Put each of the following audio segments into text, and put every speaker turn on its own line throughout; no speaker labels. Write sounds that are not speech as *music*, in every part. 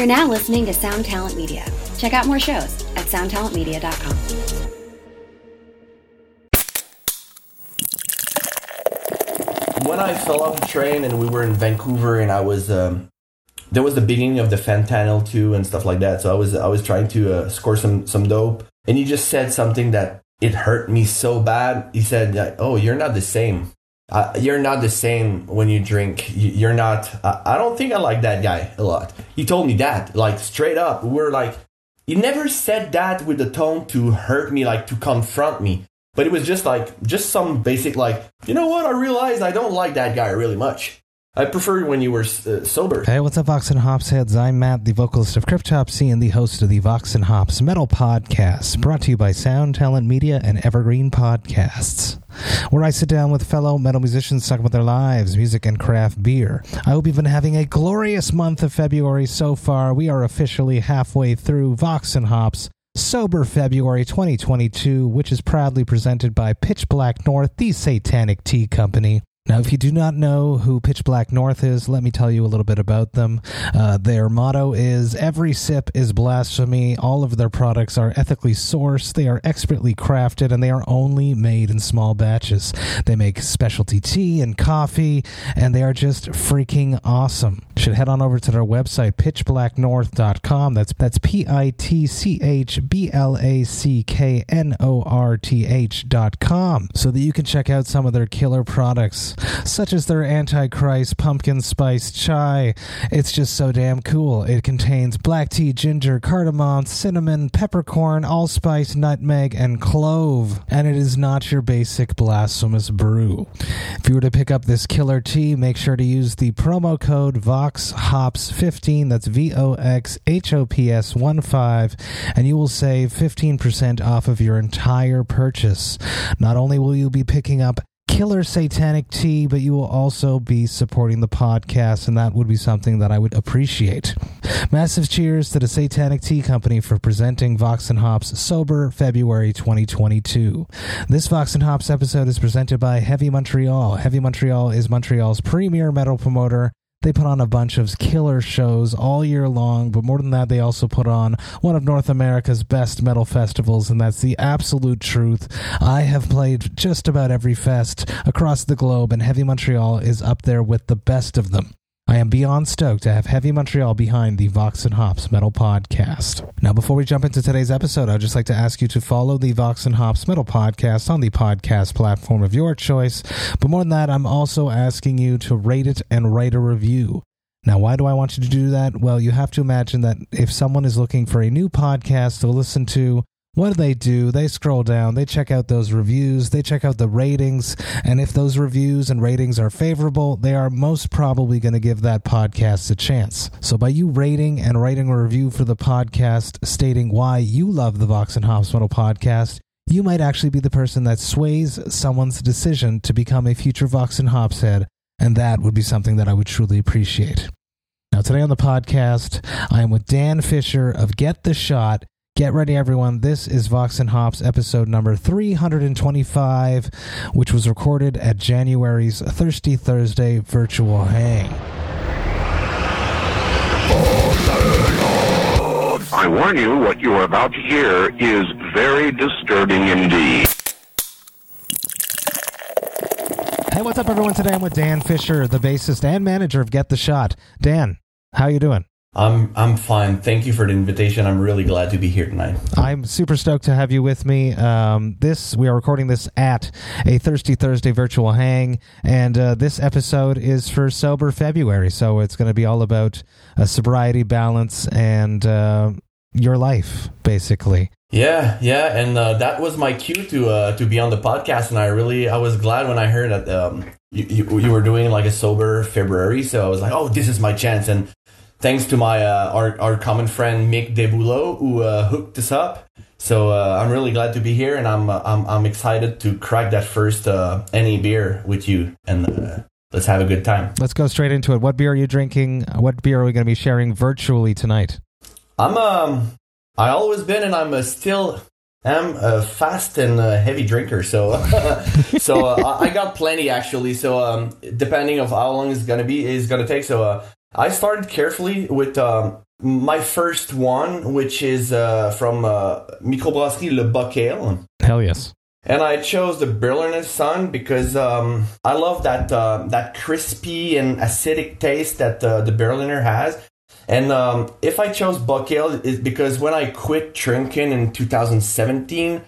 You're now listening to Sound Talent Media. Check out more shows at soundtalentmedia.com.
when I fell off the train and we were in Vancouver and I was um, there was the beginning of the fentanyl too and stuff like that. So I was I was trying to uh, score some some dope and he just said something that it hurt me so bad. He said, "Oh, you're not the same. Uh, you're not the same when you drink. You- You're not. Uh, I don't think I like that guy a lot." He told me that like straight up. We're like, he never said that with the tone to hurt me, like to confront me. But it was just like, just some basic, like, you know what? I realized I don't like that guy really much. I prefer when you were uh, sober.
Hey, what's up, Vox and Hops heads? I'm Matt, the vocalist of Cryptopsy and the host of the Vox and Hops Metal Podcast, brought to you by Sound Talent Media and Evergreen Podcasts, where I sit down with fellow metal musicians, talk about their lives, music, and craft beer. I hope you've been having a glorious month of February so far. We are officially halfway through Vox and Hops. Sober February 2022, which is proudly presented by Pitch Black North, the Satanic Tea Company. Now, if you do not know who Pitch Black North is, let me tell you a little bit about them. Uh, their motto is Every sip is blasphemy. All of their products are ethically sourced, they are expertly crafted, and they are only made in small batches. They make specialty tea and coffee, and they are just freaking awesome. You should head on over to their website, pitchblacknorth.com. That's, that's P I T C H B L A C K N O R T H dot com so that you can check out some of their killer products, such as their Antichrist Pumpkin Spice Chai. It's just so damn cool. It contains black tea, ginger, cardamom, cinnamon, peppercorn, allspice, nutmeg, and clove. And it is not your basic blasphemous brew. If you were to pick up this killer tea, make sure to use the promo code VOXHOPS15, that's V O X H O P S 1 5, and you will save 15% off of your entire purchase. Not only will you be picking up killer satanic tea, but you will also be supporting the podcast, and that would be something that I would appreciate. Massive cheers to the Satanic Tea Company for presenting Vox and Hops Sober February 2022. This Vox and Hops episode is presented by Heavy Montreal. Heavy Montreal is Montreal's premier metal promoter. They put on a bunch of killer shows all year long, but more than that, they also put on one of North America's best metal festivals, and that's the absolute truth. I have played just about every fest across the globe, and Heavy Montreal is up there with the best of them. I am beyond stoked to have Heavy Montreal behind the Vox and Hops Metal Podcast. Now, before we jump into today's episode, I'd just like to ask you to follow the Vox and Hops Metal Podcast on the podcast platform of your choice. But more than that, I'm also asking you to rate it and write a review. Now, why do I want you to do that? Well, you have to imagine that if someone is looking for a new podcast to listen to, what do they do? They scroll down, they check out those reviews, they check out the ratings, and if those reviews and ratings are favorable, they are most probably going to give that podcast a chance. So by you rating and writing a review for the podcast stating why you love the Vox and Hops Metal podcast, you might actually be the person that sways someone's decision to become a future Vox and Hops head, and that would be something that I would truly appreciate. Now, today on the podcast, I am with Dan Fisher of Get the Shot. Get ready, everyone. This is Vox and Hops episode number 325, which was recorded at January's Thirsty Thursday virtual hang.
I warn you, what you are about to hear is very disturbing indeed.
Hey, what's up, everyone? Today I'm with Dan Fisher, the bassist and manager of Get the Shot. Dan, how you doing?
I'm I'm fine. Thank you for the invitation. I'm really glad to be here tonight.
I'm super stoked to have you with me. Um, this we are recording this at a Thirsty Thursday virtual hang, and uh, this episode is for sober February. So it's going to be all about uh, sobriety, balance, and uh, your life, basically.
Yeah, yeah, and uh, that was my cue to uh, to be on the podcast, and I really I was glad when I heard that um, you, you you were doing like a sober February, so I was like, oh, this is my chance, and thanks to my uh, our our common friend Mick Debulo who uh, hooked us up. So uh, I'm really glad to be here, and I'm uh, I'm I'm excited to crack that first uh, any beer with you, and uh, let's have a good time.
Let's go straight into it. What beer are you drinking? What beer are we going to be sharing virtually tonight?
I'm um I always been, and I'm still am a fast and uh, heavy drinker. So *laughs* so uh, I got plenty actually. So um depending of how long it's gonna be is gonna take. So uh, I started carefully with um my first one, which is uh, from uh, Microbrasserie Le Bockale.
Hell yes.
And I chose the Berliner Sun because um, I love that uh, that crispy and acidic taste that uh, the Berliner has. And um, if I chose Bockale, is because when I quit drinking in 2017,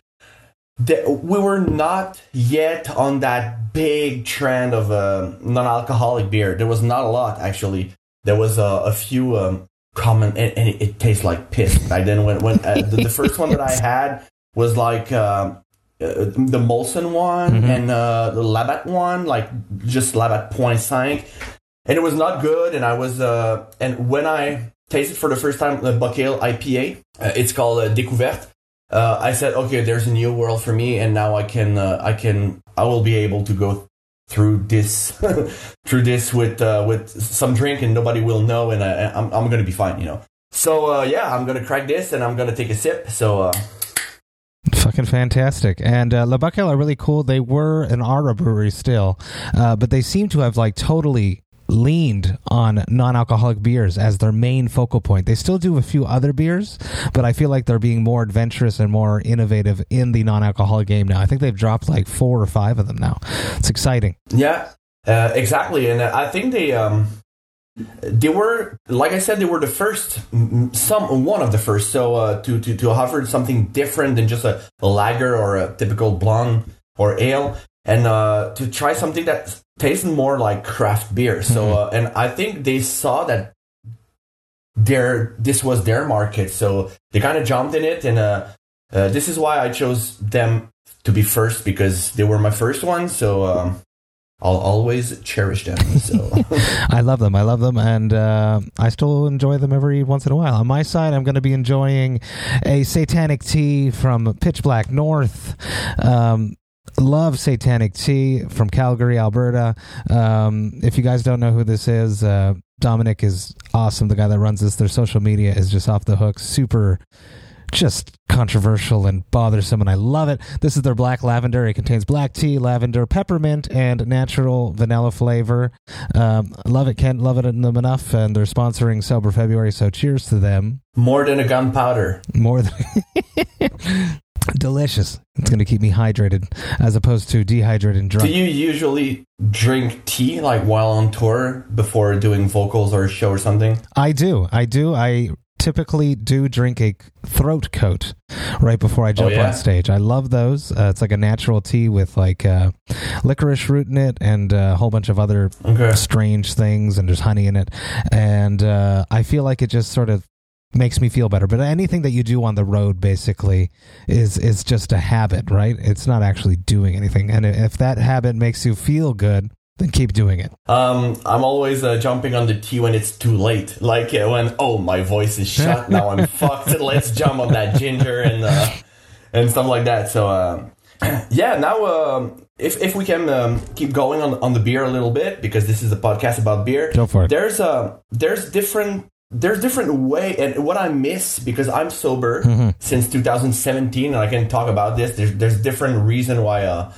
the, we were not yet on that big trend of uh, non-alcoholic beer. There was not a lot actually. There was uh, a few um, common, and, and it, it, tastes like piss. Back then, when when uh, the, the, *laughs* first one that I had was like um, uh, the Molson one mm-hmm. and uh, the Labatt one, like just Labatt Point Cinq, and it was not good. And I was, uh, and when I tasted for the first time the Bockale IPA, uh, it's called uh, Découverte. Uh, I said, okay, there's a new world for me, and now I can, uh, I can, I will be able to go through this, *laughs* through this with uh, with some drink, and nobody will know, and I, I'm I'm gonna be fine, you know. So uh, yeah, I'm gonna crack this, and I'm gonna take a sip. So.
Fucking fantastic. And uh, Le Bockale are really cool. They were an Ara brewery still, uh, but they seem to have like totally leaned on non-alcoholic beers as their main focal point. They still do a few other beers, but I feel like they're being more adventurous and more innovative in the non-alcoholic game now. I think they've dropped like four or five of them now. It's exciting.
Yeah, uh, exactly. And I think they um, they were like I said, they were the first, some one of the first. So uh, to to to offer something different than just a, a lager or a typical blonde or ale and uh, to try something that tastes more like craft beer. So, mm-hmm. uh, and I think they saw that their this was their market, so they kind of jumped in it, and uh, uh, this is why I chose them to be first because they were my first one. So. Um, I'll always cherish them. So *laughs*
I love them. I love them, and uh, I still enjoy them every once in a while. On my side, I'm going to be enjoying a Satanic Tea from Pitch Black North. Um, love Satanic Tea from Calgary, Alberta. Um, if you guys don't know who this is, uh, Dominic is awesome. The guy that runs this, their social media is just off the hook. Super, just controversial and bothersome, and I love it. This is their black lavender. It contains black tea, lavender, peppermint, and natural vanilla flavor. Um, love it, can't love it them enough, and they're sponsoring Sober February, so cheers to them.
More than a gunpowder.
More than. *laughs* delicious. It's going to keep me hydrated as opposed to dehydrated and drunk.
Do you usually drink tea like while on tour before doing vocals or a show or something?
I do. I do. I typically do drink a throat coat right before I jump oh, yeah? on stage. I love those. Uh, it's like a natural tea with like uh, licorice root in it and a whole bunch of other okay. strange things and just honey in it. And uh, I feel like it just sort of makes me feel better. But anything that you do on the road basically is is just a habit, right? It's not actually doing anything. And if that habit makes you feel good, then keep doing it.
Um, I'm always uh, jumping on the tea when it's too late. Like uh, when oh my voice is shut *laughs* now I'm fucked. Let's jump on that ginger and uh, and stuff like that. So uh, *clears throat* yeah, now um, if if we can um, keep going on on the beer a little bit because this is a podcast about beer.
Go for it.
There's uh, there's different there's different way and what I miss because I'm sober mm-hmm. since 2017 and I can talk about this. There's there's different reason why uh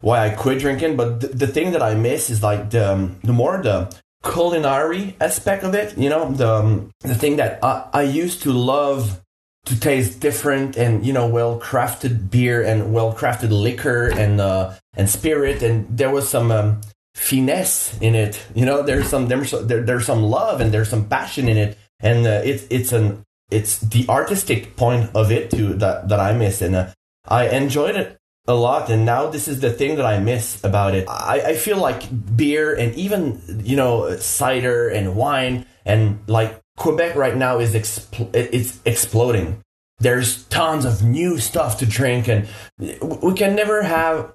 why I quit drinking, but th- the thing that I miss is like the um, the more the culinary aspect of it. You know the um, the thing that I, I used to love to taste different and you know well crafted beer and well crafted liquor and uh and spirit and there was some um, finesse in it. You know, there's some there's there, there's some love and there's some passion in it, and uh, it's it's an it's the artistic point of it too that that I miss, and uh, I enjoyed it a lot. And now this is the thing that I miss about it. I, I feel like beer and even you know cider and wine and like Quebec right now is expl- it's exploding. There's tons of new stuff to drink, and we can never have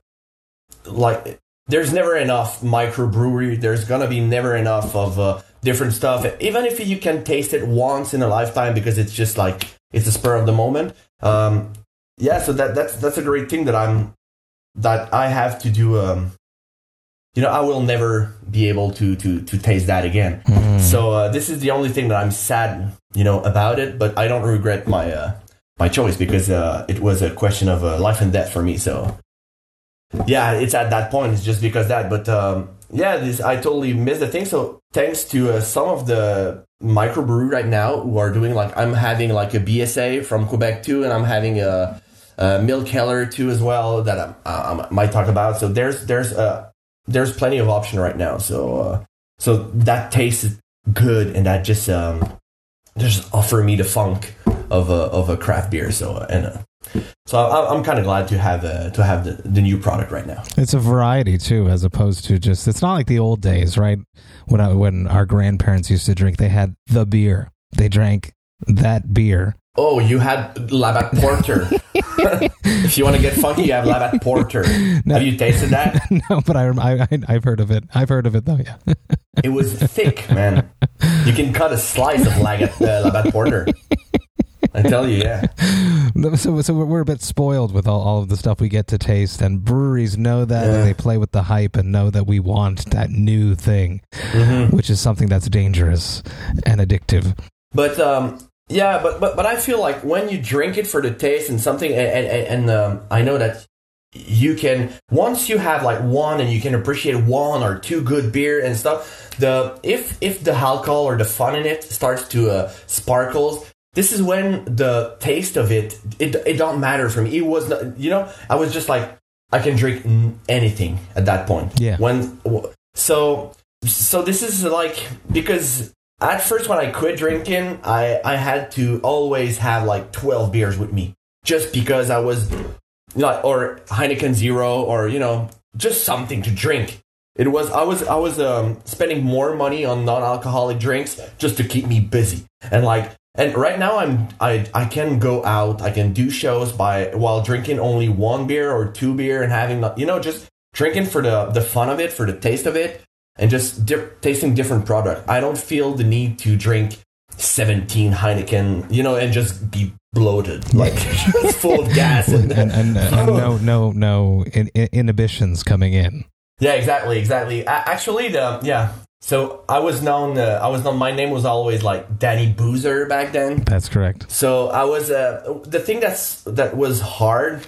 like there's never enough microbrewery. There's gonna be never enough of uh, different stuff. Even if you can taste it once in a lifetime because it's just like it's a spur of the moment. Um, yeah, so that that's that's a great thing that I'm that I have to do. Um, you know, I will never be able to to to taste that again. Mm. So uh, this is the only thing that I'm sad, you know, about it. But I don't regret my uh, my choice because uh, it was a question of uh, life and death for me. So yeah, it's at that point. It's just because that. But um, yeah, this I totally missed the thing. So thanks to uh, some of the microbrew right now who are doing like I'm having like a BSA from Quebec too, and I'm having a, a Milk Keller too as well that I, might talk about. So there's there's uh there's plenty of option right now. So uh, so that tastes good, and that just um just offer me the funk of a of a craft beer. So uh, and. So I, I'm kind of glad to have uh, to have the, the new product right now.
It's a variety too, as opposed to just. It's not like the old days, right? When I, when our grandparents used to drink, they had the beer. They drank that beer.
Oh, you had Labatt Porter. *laughs* if you want to get funky, you have Labatt Porter.
No.
Have you tasted that? *laughs*
no, but I, I I've heard of it. I've heard of it though. Yeah.
It was thick, man. You can cut a slice of Labatt, uh, Labatt Porter. *laughs* I tell you, yeah. *laughs*
so so we're, a bit spoiled with all, all of the stuff we get to taste, and breweries know that and they play with the hype and know that we want that new thing,
Mm-hmm.
which is something that's dangerous and addictive.
But um, yeah, but, but but I feel like when you drink it for the taste and something, and and, and um, I know that you can once you have like one and you can appreciate one or two good beer and stuff. The if if the alcohol or the fun in it starts to uh, sparkles. This is when the taste of it, it, it don't matter for me. It was not, you know, I was just like, I can drink anything at that point.
Yeah.
When, so, so this is like, because at first when I quit drinking, I, I had to always have like 12 beers with me just because I was like, or Heineken Zero or, you know, just something to drink. It was, I was, I was, um, spending more money on non-alcoholic drinks just to keep me busy. And like, and right now I'm, I, I can go out, I can do shows by, while drinking only one beer or two beer and having, you know, just drinking for the, the fun of it, for the taste of it and just di- tasting different product. I don't feel the need to drink 17 Heineken, you know, and just be bloated, like *laughs* full of gas. *laughs*
and and, and, and *laughs* no no no in, in- inhibitions coming in.
yeah, exactly, exactly. A- actually, the yeah. So I was known. Uh, I was known. My name was always like Danny Boozer back then.
That's correct.
So I was uh, the thing that's that was hard.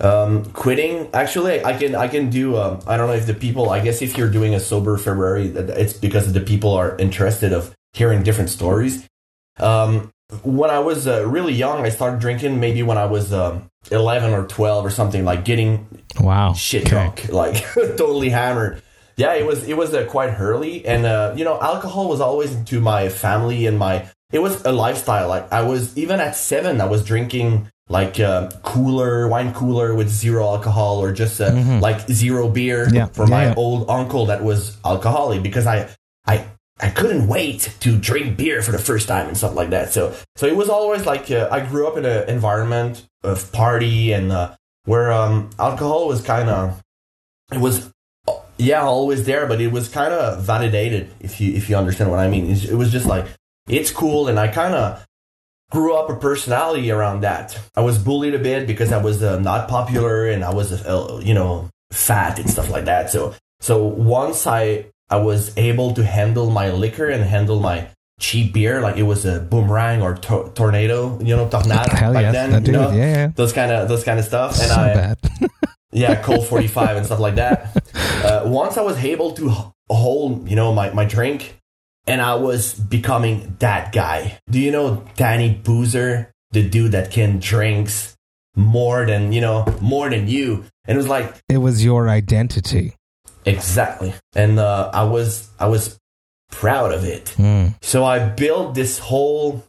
Um, quitting. Actually, I can I can do. Um, I don't know if the people. I guess if you're doing a sober February, it's because the people are interested of hearing different stories. Um, when I was uh, really young, I started drinking. Maybe when I was um, eleven or twelve or something, like getting
Wow.
shit
Okay.
drunk, *laughs* like totally hammered. Yeah, it was it was uh, quite early, and uh, you know, alcohol was always into my family and my. It was a lifestyle. Like I was even at seven, I was drinking like uh, cooler wine cooler with zero alcohol or just uh, like zero beer
Mm-hmm. Yeah,
for
yeah,
my
yeah.
old uncle that was alcoholic because I I I couldn't wait to drink beer for the first time and stuff like that. So so it was always like uh, I grew up in an environment of party and uh, where um, alcohol was kind of it was yeah always there, but it was kind of validated if you if you understand what I mean. It was just like it's cool, and I kind of grew up a personality around that. I was bullied a bit because I was uh, not popular and I was uh, you know fat and stuff like that. So so once I I was able to handle my liquor and handle my cheap beer like it was a boomerang or to- tornado, you know, tornado
Hell
back
yes,
then, you know?
Yeah, yeah.
those kind of those kind of stuff. And
so
I
bad. *laughs*
yeah, Colt 45 and stuff like that. *laughs* Uh, once I was able to hold, you know, my, my drink and I was becoming that guy. Do you know Danny Boozer, the dude that can drinks more than, you know, more than you? And it was like,
It was your identity.
exactly. And uh, I was, I was proud of it.
Mm.
So I built this whole,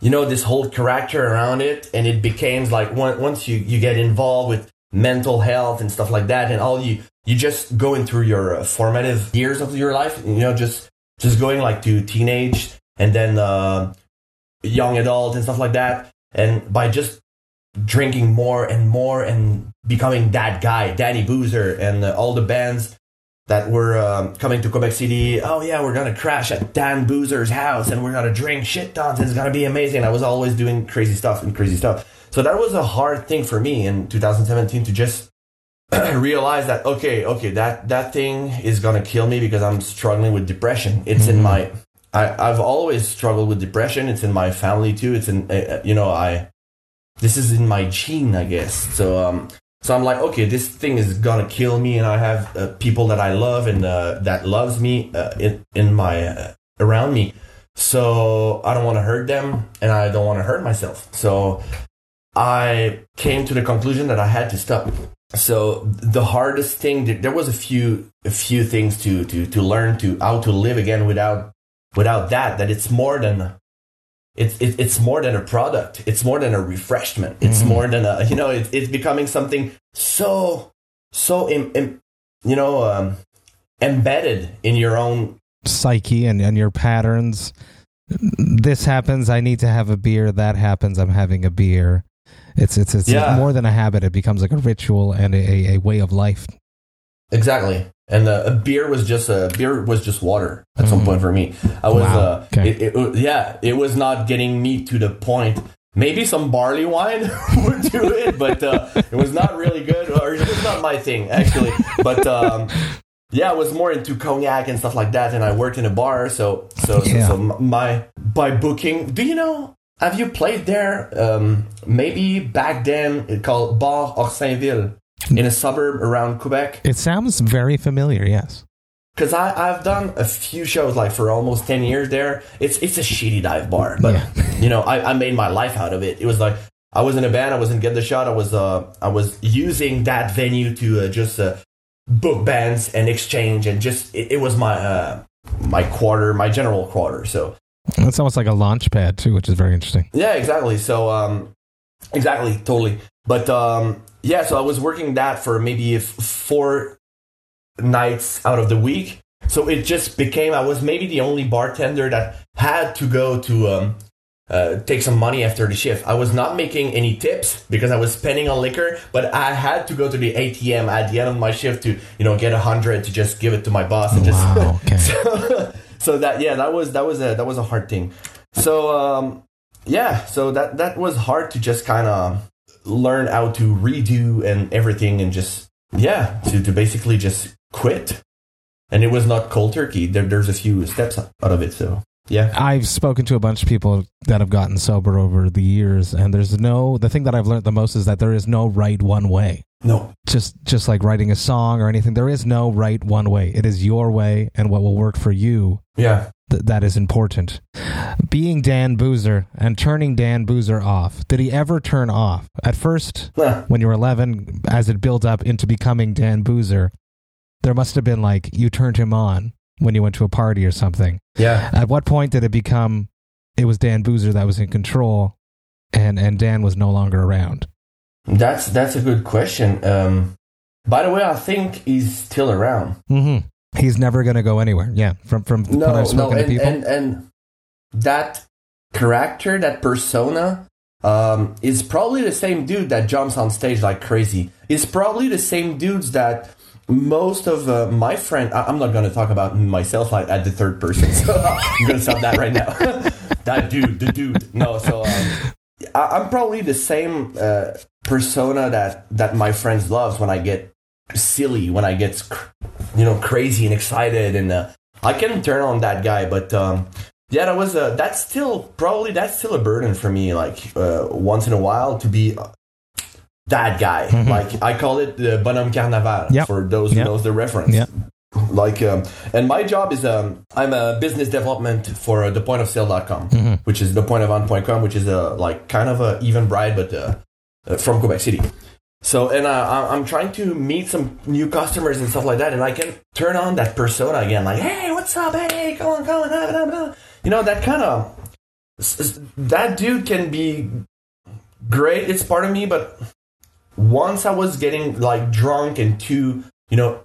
you know, this whole character around it, and it became like once you you get involved with mental health and stuff like that, and all you you just going through your uh, formative years of your life, you know, just just going like to teenage and then uh, young adult and stuff like that, and by just drinking more and more and becoming that guy, Danny Boozer, and uh, all the bands that were um, coming to Quebec City. Oh yeah, we're gonna crash at Dan Boozer's house and we're gonna drink shit tons. and It's gonna be amazing. I was always doing crazy stuff and crazy stuff. So that was a hard thing for me in 2017 to just *clears throat* realize that okay, okay, that that thing is gonna kill me because I'm struggling with depression. It's in my I, I've always struggled with depression. It's in my family too. It's in uh, you know I this is in my gene, I guess. So um, so I'm like, okay, this thing is gonna kill me, and I have uh, people that I love and uh, that loves me uh, in in my uh, around me. So I don't want to hurt them and I don't want to hurt myself. So I came to the conclusion that I had to stop. So the hardest thing, there was a few, a few things to, to, to learn to how to live again without, without that, that it's more than, it's, it, it's more than a product. It's more than a refreshment. It's
Mhm.
more than a, you know, it, it's becoming something so, so, im, im, you know, um, embedded in your own
Psyche and, and your patterns. This happens. I need to have a beer. That happens. I'm having a beer. It's it's it's
Yeah.
more than a habit. It becomes like a ritual and a, a way of life.
Exactly. And uh, a beer was just a beer was just water at some
Mhm.
point for me. I was
Wow.
uh,
Okay.
it, it, yeah, it was not getting me to the point. Maybe some barley wine *laughs* would do it, but uh, it was not really good, or it was not my thing actually. But um, yeah, I was more into cognac and stuff like that, and I worked in a bar, so so
Yeah.
so, so my by booking. Do you know? Have you played there? Um, maybe back then it called Bar Orsainville in a suburb around Quebec.
It sounds very familiar. Yes.
Because I I've done a few shows like for almost ten years there. It's it's a shitty dive bar, but
Yeah. *laughs*
you know I, I made my life out of it. It was like I was in a band. I was in Get the Shot. I was uh I was using that venue to uh, just uh, book bands and exchange and just it, it was my uh my quarter, my general quarter. So
It's almost like a launch pad too, which is very interesting.
yeah, exactly. So, um, exactly, totally. But um, yeah, so I was working that for maybe four nights out of the week. So it just became I was maybe the only bartender that had to go to um, uh, take some money after the shift. I was not making any tips because I was spending on liquor, but I had to go to the ATM at the end of my shift to you know get a hundred to just give it to my boss and just
Wow, *laughs* okay.
so, so that yeah that was that was a that was a hard thing so um yeah so that that was hard to just kind of learn how to redo and everything and just yeah to, to basically just quit and it was not cold turkey there, there's a few steps out of it so yeah
I've spoken to a bunch of people that have gotten sober over the years, and there's no. The thing that I've learned the most is that there is no right one way.
No
Just just like writing a song or anything, there is no right one way. It is your way, and what will work for you.
yeah
Th- that is important. Being Dan Boozer and turning Dan Boozer off. Did he ever turn off? At first,
Huh.
when you were 11, as it built up into becoming Dan Boozer, there must have been like you turned him on when you went to a party or something.
yeah
At what point did it become it was Dan Boozer that was in control and and Dan was no longer around?
That's that's a good question um by the way i think he's still around
Mhm. He's never going to go anywhere. Yeah, from from when
no,
I've
no,
spoken to
and,
people.
and and that character, that persona, um, is probably the same dude that jumps on stage like crazy. It's probably the same dudes that most of uh, my friend. I- I'm not going to talk about myself like at the third person, *laughs* so I'm going to stop that right now. *laughs* that dude, the dude. No, so um, I, I'm probably the same uh, persona that that my friends loves when I get silly, when I get you know crazy and excited, and uh, I can turn on that guy. But um, yeah, that was a that's still probably that's still a burden for me. Like uh, once in a while to be. uh, That guy,
Mhm.
like I call it the bonhomme carnaval
Yep.
for those who
Yep.
knows the reference.
Yep.
Like, um, and my job is um, I'm a business development for uh, thepointofsale.com,
Mhm.
which is thepointofon.com, which is a like kind of a Eventbrite, but uh, uh, from Quebec City. So, and uh, I'm trying to meet some new customers and stuff like that, and I can turn on that persona again, like, hey, what's up? Hey, come on, come on, it, have it, you know, that kind of that dude can be great. It's part of me, but once I was getting like drunk and too, you know,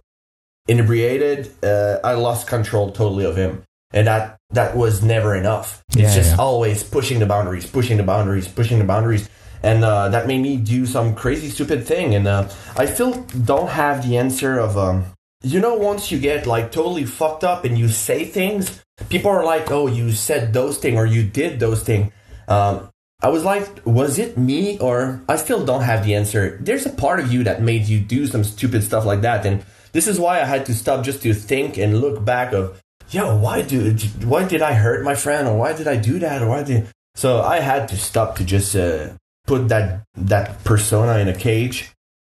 inebriated, uh, I lost control totally of him, and that that was never enough. It's
Yeah,
just
yeah.
always pushing the boundaries, pushing the boundaries, pushing the boundaries, and uh, that made me do some crazy, stupid thing. And uh, I still don't have the answer of, um, you know, once you get like totally fucked up and you say things, people are like, "Oh, you said those thing or you did those thing." Um, I was like, was it me or I still don't have the answer. There's a part of you that made you do some stupid stuff like that, and this is why I had to stop just to think and look back of, yo, why do why did I hurt my friend? Or why did I do that? Or why did so I had to stop to just uh, put that that persona in a cage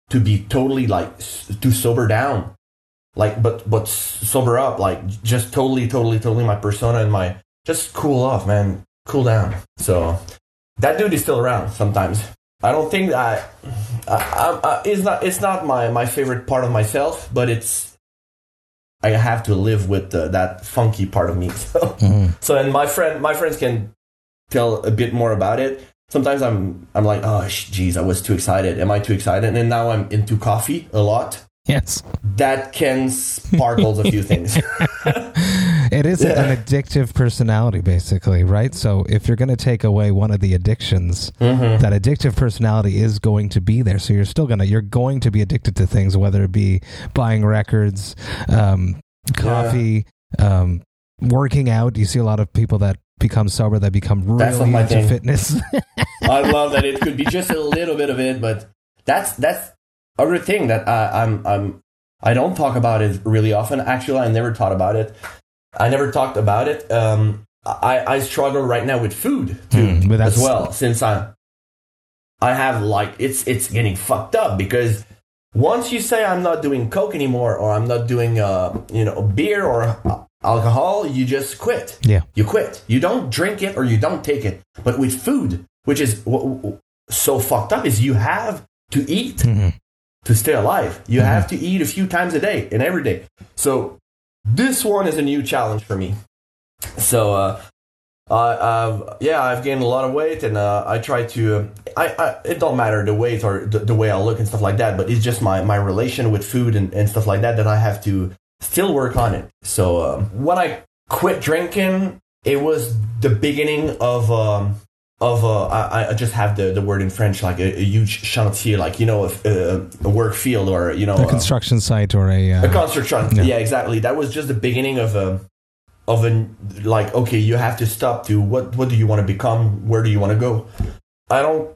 to be totally like to sober down. Like but but sober up like just totally totally totally my persona and my just cool off man. Cool down. So that dude is still around sometimes i don't think that I, I, I, it's not it's not my my favorite part of myself but it's i have to live with the, that funky part of me *laughs* so
Mm-hmm.
so and my friend my friends can tell a bit more about it sometimes i'm i'm like oh jeez i was too excited am i too excited and now i'm into coffee a lot
Yes.
that can sparkles a few things. *laughs*
It is an addictive personality, basically, right? So if you're going to take away one of the addictions,
Mm-hmm.
that addictive personality is going to be there. So you're still gonna you're going to be addicted to things, whether it be buying records, um, coffee, um, working out. You see a lot of people that become sober that become really into
thing.
fitness. *laughs*
I love that it could be just a little bit of it, but that's that's other thing that I, I'm I'm I don't talk about it really often. Actually, I never thought about it. I never talked about it. Um, I I struggle right now with food too
Mm,
as well since I I have like it's it's getting fucked up because once you say I'm not doing coke anymore or I'm not doing uh you know beer or uh, alcohol, you just quit.
yeah.
You quit. You don't drink it or you don't take it. But with food, which is w- w- so fucked up, is you have to eat
Mhm.
to stay alive. You have to eat a few times a day and every day. So this one is a new challenge for me. So uh, I, I've yeah, I've gained a lot of weight, and uh, I try to. I, I it don't matter the weight or the, the way I look and stuff like that, but it's just my my relation with food and, and stuff like that that I have to still work on it. So um, when I quit drinking, it was the beginning of. Um, of uh, I, I just have the, the word in French like a, a huge chantier, like you know a, a, a work field or you know
A
uh,
construction site or a, uh,
a construction.
Yeah.
Yeah. exactly. That was just the beginning of a of a like okay, you have to stop to what what do you want to become? Where do you want to go? I don't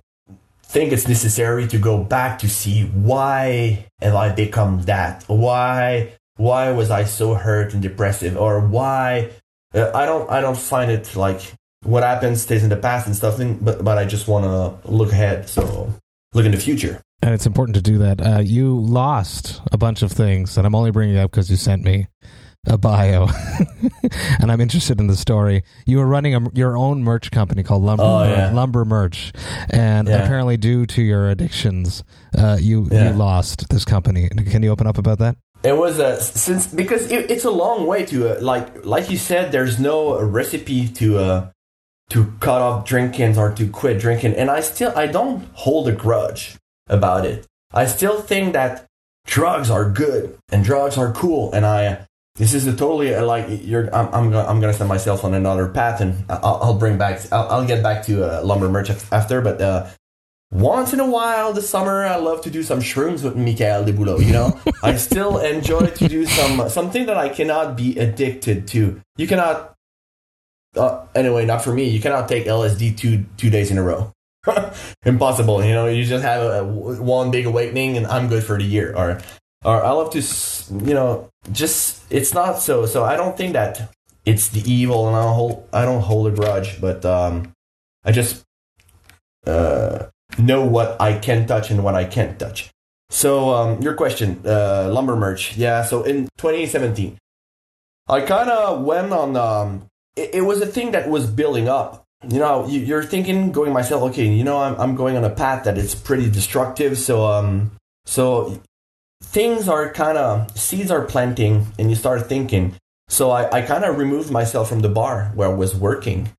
think it's necessary to go back to see why have I become that? Why why was I so hurt and depressive or why uh, I don't I don't find it like what happens stays in the past and stuff but but I just want to look ahead so look in the future.
and it's important to do that. Uh, you lost a bunch of things, and I'm only bringing it up because you sent me a bio, *laughs* and I'm interested in the story. You were running a, your own merch company called Lumber
Oh, yeah.
Lumber Merch, and
Yeah.
apparently, due to your addictions, uh, you
Yeah.
you lost this company. Can you open up about that?
It was a since because it, it's a long way to uh, like like you said. There's no recipe to uh, to cut off drinking or to quit drinking, and I still I don't hold a grudge about it. I still think that drugs are good and drugs are cool, and I this is a totally uh, like you're I'm I'm gonna, I'm gonna set myself on another path, and I'll, I'll bring back I'll, I'll get back to uh, lumber merch after, but. Uh, once in a while, the summer, I love to do some shrooms with Michael Deboulot. You know, *laughs* I still enjoy to do some something that I cannot be addicted to. You cannot, uh, anyway, not for me. You cannot take LSD two two days in a row. *laughs* Impossible. You know, you just have a, one big awakening, and I'm good for the year. Or, or I love to, you know, just it's not so. So I don't think that it's the evil, and I don't hold I don't hold a grudge, but um, I just uh know what I can touch and what I can't touch. So um, your question, uh, lumber merch, yeah. So in 2017, I kind of went on. Um, it, it was a thing that was building up. You know, you, you're thinking, going myself, okay. You know, I'm I'm going on a path that is pretty destructive. So um, so things are kind of seeds are planting, and you start thinking. So I, I kind of removed myself from the bar where I was working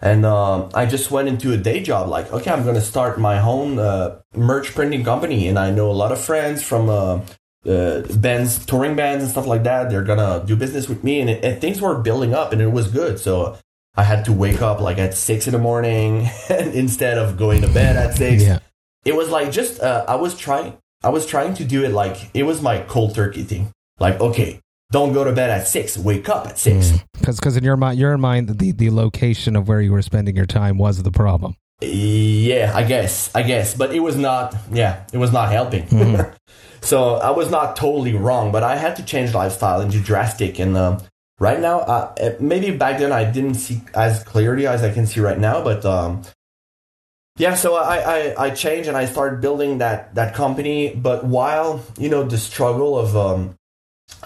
and um, I just went into a day job. Like, okay, I'm going to start my own uh, merch printing company, and I know a lot of friends from uh, uh, bands, touring bands, and stuff like that. They're gonna do business with me, and, it, and things were building up, and it was good. So I had to wake up like at six in the morning *laughs* instead of going to bed at six.
Yeah.
It was like just uh, I was trying. I was trying to do it like it was my cold turkey thing. Like, okay, don't go to bed at six. Wake up at six.
Because because in your mind, your mind, the the location of where you were spending your time was the problem.
Yeah, I guess, I guess, but it was not. Yeah, it was not helping. *laughs* so I was not totally wrong, but I had to change lifestyle and do drastic. And um, right now, uh, uh, maybe back then I didn't see as clearly as I can see right now, but um, yeah. So I, I I changed and I started building that that company. But while you know the struggle of um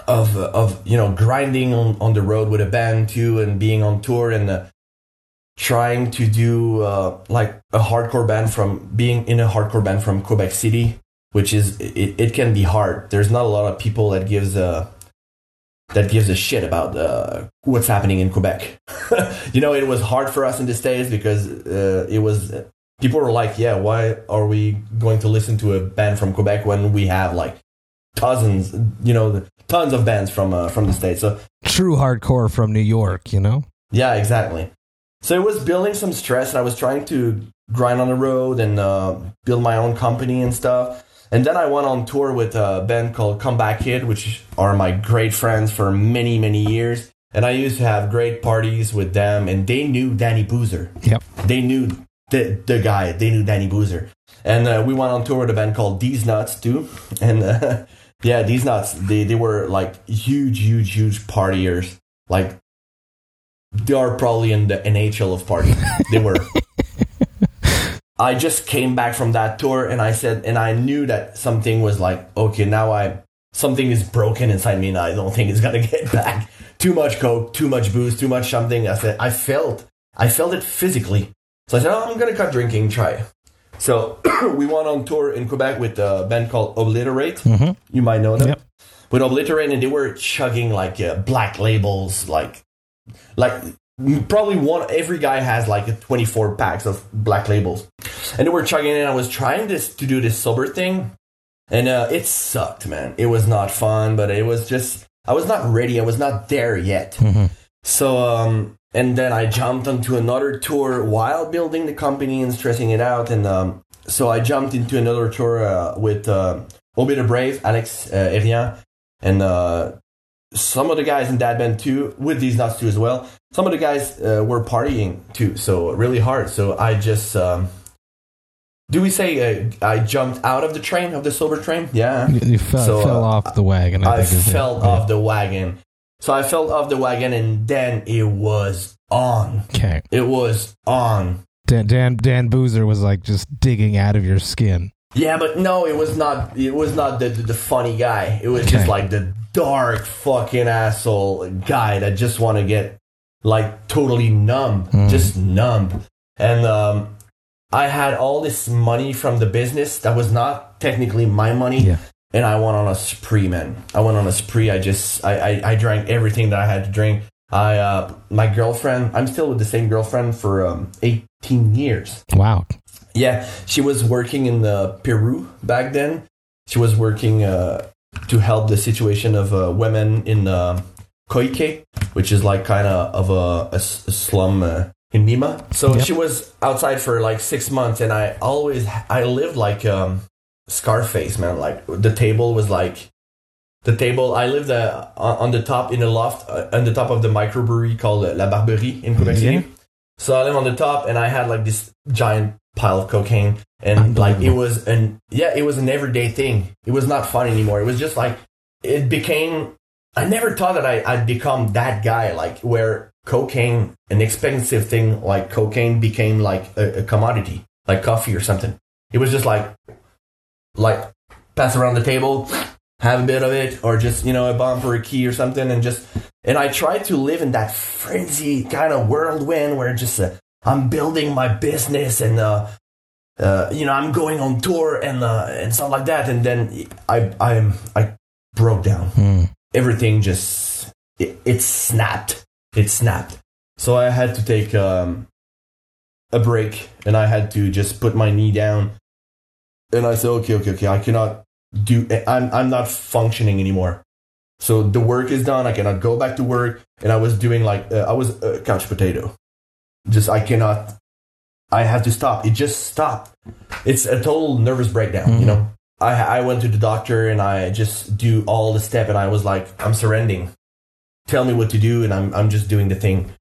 of of you know grinding on, on the road with a band too and being on tour and uh, trying to do uh, like a hardcore band from being in a hardcore band from Quebec City, which is it, it can be hard. There's not a lot of people that gives a that gives a shit about uh, what's happening in Quebec. *laughs* you know, it was hard for us in the States because uh, it was people were like, yeah, why are we going to listen to a band from Quebec when we have like dozens, you know, tons of bands from uh, from the States. So
True hardcore from New York, you know?
yeah, exactly. So it was building some stress, and I was trying to grind on the road and uh, build my own company and stuff. And then I went on tour with a band called Comeback Kid, which are my great friends for many, many years. And I used to have great parties with them, and they knew Danny Boozer.
Yep.
They knew the the guy. They knew Danny Boozer, and uh, we went on tour with a band called These Nuts too. *laughs* And uh, yeah, These Nuts. They they were like huge, huge, huge partiers. Like they are probably in the NHL of party. They were. *laughs* I just came back from that tour and I said, and I knew that something was like, okay, now I, something is broken inside me and I don't think it's gonna *laughs* get back. Too much coke, too much booze, too much something. I said, I felt, I felt it physically. So I said, oh, I'm gonna cut drinking, try. So *clears throat* we went on tour in Quebec with a band called Obliterate.
Mhm.
You might know them.
Yep.
With Obliterate, and they were chugging like uh, black labels, like like probably one every guy has like 24 packs of black labels. And they were chugging in. I was trying this to do this sober thing and uh, it sucked man. It was not fun but it was just i was not ready. I was not there yet. So um and then i jumped onto another tour while building the company and stressing it out. And um so i jumped into another tour uh, with uh Obey the Brave, Alex uh, Erian, and uh, some of the guys in that band too, with these nuts too as well. Some of the guys uh, were partying too, so really hard. So I just, um, do we say uh, I jumped out of the train of the silver train? Yeah,
You, you fell,
So,
fell
uh,
off the wagon. I,
I
think is it.
fell
Yeah.
off the wagon. So I fell off the wagon, and then it was on.
Okay.
It was on.
Dan, Dan Dan Boozer was like just digging out of your skin.
Yeah, but no, it was not. It was not the the, the funny guy. It was
Okay.
just like the dark fucking asshole guy that just want to get like totally numb,
Mm.
just numb. And um, I had all this money from the business that was not technically my money.
Yeah.
And I went on a spree, man. I went on a spree. I just, I, I, I drank everything that I had to drink. I, uh, my girlfriend, I'm still with the same girlfriend for um, 18 years.
Wow.
Yeah, she was working in uh, Peru back then. She was working uh, to help the situation of uh, women in uh, Koike, which is like kind of a, a slum uh, in Lima. So
Yep.
she was outside for like six months, and I always I lived like um, Scarface, man. Like the table was like the table. I lived uh, on the top in a loft uh, on the top of the microbrewery called uh, La Barberie in Quebec
Yeah.
City. So I lived on the top, and I had like this giant pile of cocaine, and like it was an yeah, it was an everyday thing. It was not fun anymore. It was just like it became. I never thought that I, I'd become that guy, like where cocaine, an expensive thing like cocaine, became like a, a commodity, like coffee or something. It was just like, like pass around the table, have a bit of it, or just you know a bump or a key or something, and just and I tried to live in that frenzy kind of whirlwind where just uh, I'm building my business and uh, uh, you know I'm going on tour and uh, and stuff like that, and then I I I broke down.
Hmm.
Everything just it, it snapped. It snapped. So I had to take um, a break, and I had to just put my knee down, and I said, okay, okay, okay, I cannot do. I'm I'm not functioning anymore. So the work is done. I cannot go back to work, and I was doing like uh, I was a couch potato. Just I cannot. I have to stop. It just stopped. It's a total nervous breakdown. You know. I I went to the doctor and I just do all the step, and I was like, I'm surrendering. Tell me what to do, and I'm I'm just doing the thing.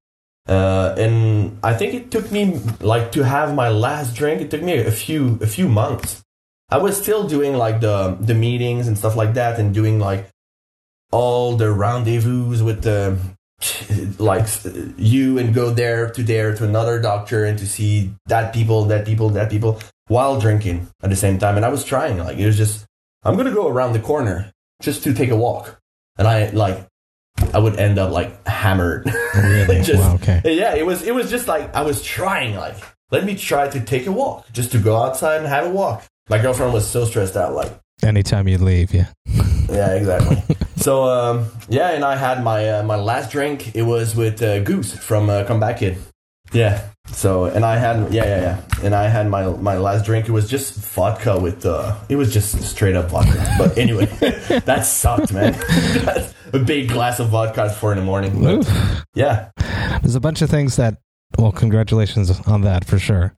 Uh, and I think it took me like to have my last drink. It took me a few a few months. I was still doing like the the meetings and stuff like that, and doing like all the rendezvous with the like you and go there to there to another doctor and to see that people that people that people while drinking at the same time and i was trying like it was just i'm gonna go around the corner just to take a walk and I like I would end up like hammered.
Oh, really? *laughs*
Just-
wow, okay.
yeah, it was it was just like I was trying like let me try to take a walk, just to go outside and have a walk. My girlfriend was so stressed out, like
Anytime you leave, yeah.
Yeah, exactly. *laughs* so um, yeah, and I had my uh, my last drink. It was with uh, Goose from uh, Comeback Kid. Yeah. So and I had yeah yeah yeah, and I had my my last drink. It was just vodka with uh, it was just straight up vodka. But anyway, *laughs* that sucked, man. *laughs* a big glass of vodka at four in the morning. But, yeah.
There's a bunch of things that, well, congratulations on that for sure.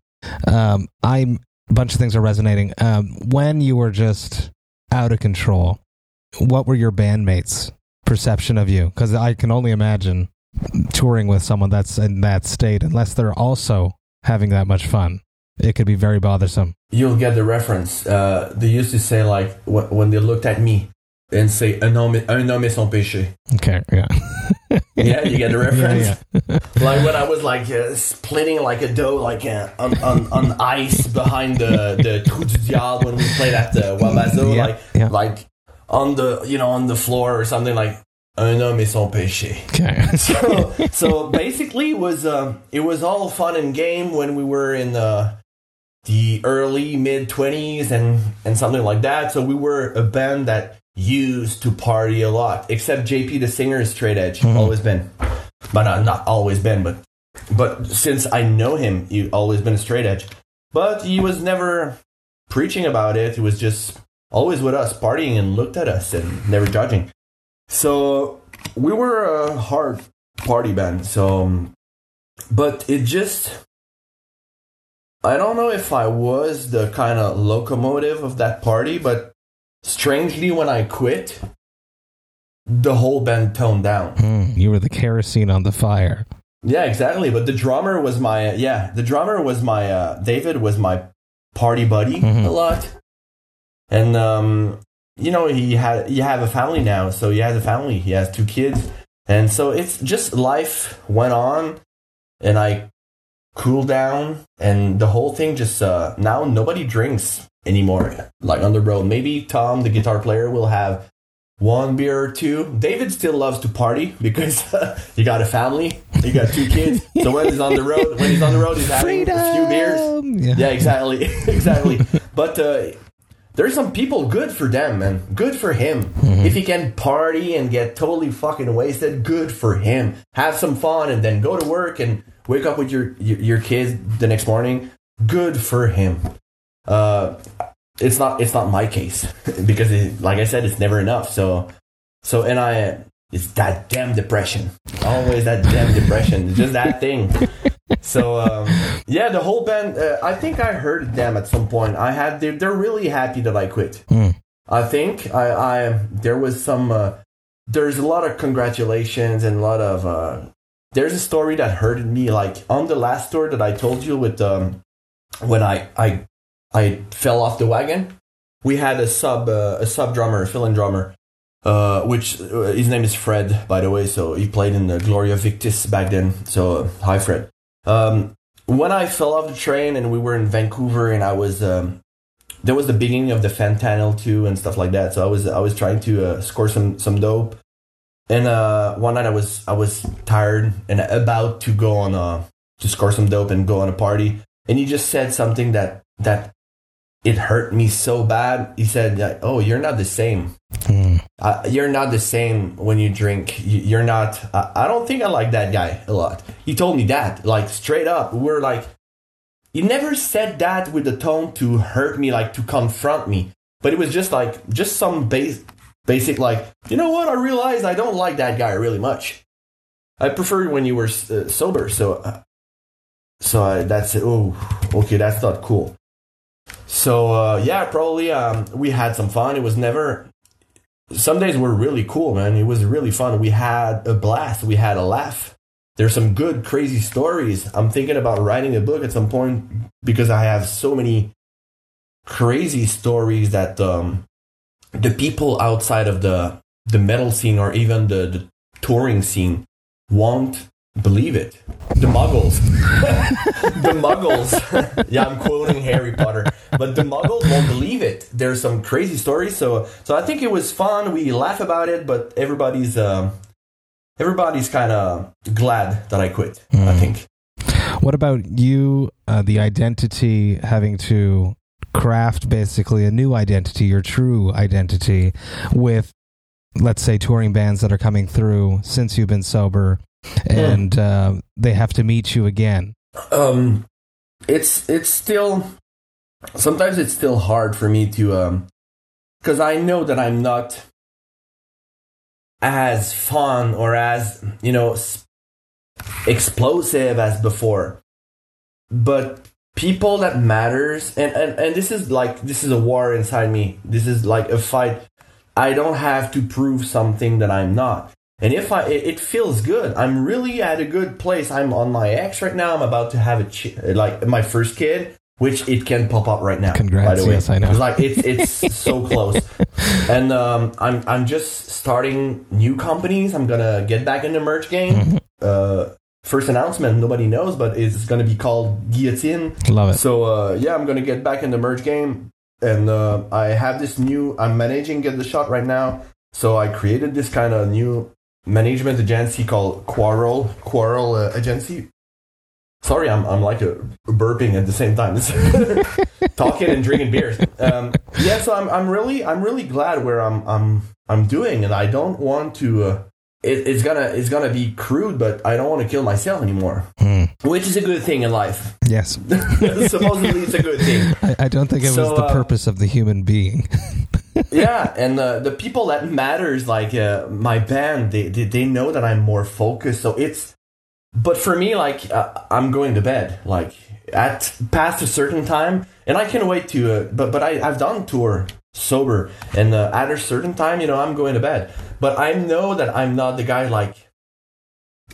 Um, I'm a bunch of things are resonating. Um, when you were just out of control, what were your bandmates' perception of you? Because I can only imagine touring with someone that's in that state, unless they're also having that much fun. It could be very bothersome.
You'll get the reference. Uh, they used to say like wh- when they looked at me and say un homme, un homme et son péché.
Okay, yeah, *laughs*
Yeah, you get the reference.
yeah, *laughs*
like when I was like uh, splitting like a dough like uh, on, on, on ice behind the the Trou du Diable when we played at the Wabasso,
Yeah,
like
yeah.
like on the you know on the floor or something like un homme et son péché.
okay. *laughs*
So so basically it was um, it was all fun and game when we were in the the early mid twenties and and something like that. So we were a band that used to party a lot. Except JP the singer is straight edge, always been, but uh, not always been, but but since I know him, he always been a straight edge. But he was never preaching about it. He was just always with us, partying and looked at us and never judging. So we were a hard party band. So, but it just. I don't know if I was the kind of locomotive of that party, but strangely, when I quit, the whole band toned down.
Hmm, you were the kerosene on the fire.
Yeah, exactly. But the drummer was my yeah. The drummer was my uh, David was my party buddy
Mhm.
a lot, and um, you know he had he have a family now, so he has a family. He has two kids, and so it's just life went on, and I cooled down, and the whole thing just uh, now nobody drinks anymore. Like on the road, maybe Tom, the guitar player, will have one beer or two. David still loves to party because *laughs* you got a family, you got two kids. So when he's on the road, when he's on the road, he's having a few beers.
Yeah.
Yeah, exactly, *laughs* exactly. But uh, there's some people good for them, man. Good for him. If he can party and get totally fucking wasted, good for him. Have some fun and then go to work and wake up with your your, your kids the next morning. Good for him. Uh, it's not it's not my case *laughs* because it, like I said, it's never enough. So so and I it's that damn depression. Always that damn depression. Just that thing. So um, yeah, the whole band. Uh, I think I heard them at some point. I had they're, they're really happy that I quit.
Hmm.
I think I, I there was some. Uh, there's a lot of congratulations and a lot of. Uh, there's a story that hurted me. Like on the last tour that I told you with um, when I I I fell off the wagon. We had a sub uh, a sub drummer, fill in drummer, uh, which uh, his name is Fred, by the way. So he played in the Gloria Victis back then. So uh, hi, Fred. Um, when I fell off the train and we were in Vancouver and I was um, there was the beginning of the fentanyl too and stuff like that. So I was I was trying to uh, score some some dope. And uh, one night I was I was tired and about to go on a to score some dope and go on a party. And he just said something that that it hurt me so bad. He said, like, "Oh, you're not the same.
Hmm.
Uh, you're not the same when you drink. You- You're not. I I don't think I like that guy a lot." He told me that, like straight up. We're like, he never said that with the tone to hurt me, like to confront me. But it was just like just some base, basic like, you know what? I realized I don't like that guy really much. I prefer when you were uh, sober. So, uh, so I, that's it oh, okay, that's not cool. So uh, yeah, probably um, we had some fun. It was never. Some days were really cool, man. It was really fun. We had a blast. We had a laugh. There's some good, crazy stories. I'm thinking about writing a book at some point because I have so many crazy stories that um, the people outside of the the metal scene or even the, the touring scene won't believe it. The Muggles, the *laughs* Muggles. *laughs* yeah, I'm quoting Harry Potter, but the Muggles won't believe it. There's some crazy stories. So, so I think it was fun. We laugh about it, but everybody's um, everybody's kind of glad that I quit. I think.
What about you? Uh, the identity having to craft basically a new identity, your true identity, with let's say touring bands that are coming through since you've been sober, and uh, they have to meet you again.
um it's it's still sometimes it's still hard for me to um because i know that i'm not as fun or as you know explosive as before. But people that matters and, and and this is like this is a war inside me. This is like a fight. I don't have to prove something that i'm not and if i it, it feels good i'm really at a good place i'm on my ex right now i'm about to have a ch- like my first kid which it can pop up right now by
Congrats,
the way
yes, I know.
It's like it's it's *laughs* so close and um i'm i'm just starting new companies i'm gonna get back in the merch game
Mm-hmm.
uh first announcement nobody knows but it's gonna be called guillotine
Love it.
so uh, yeah, I'm gonna get back in the merge game, and uh, I have this new. I'm managing get the shot right now. So I created this kind of new management agency called Quarrel Quarrel uh, Agency. Sorry, I'm I'm like a burping at the same time, *laughs* talking and drinking beers. Um, yeah, so I'm I'm really I'm really glad where I'm I'm I'm doing, and I don't want to. Uh, it, it's gonna it's gonna be crude, but I don't want to kill myself anymore,
Hmm.
which is a good thing in life.
Yes, *laughs*
Supposedly, it's a good thing.
I, I don't think it was the
uh,
purpose of the human being. *laughs*
yeah, and uh, the people that matters, like uh, my band, they, they they know that I'm more focused. So it's, but for me, like uh, I'm going to bed, like at past a certain time, and I can wait to. Uh, but but I I've done tour sober, and uh, at a certain time, you know, I'm going to bed. But I know that I'm not the guy like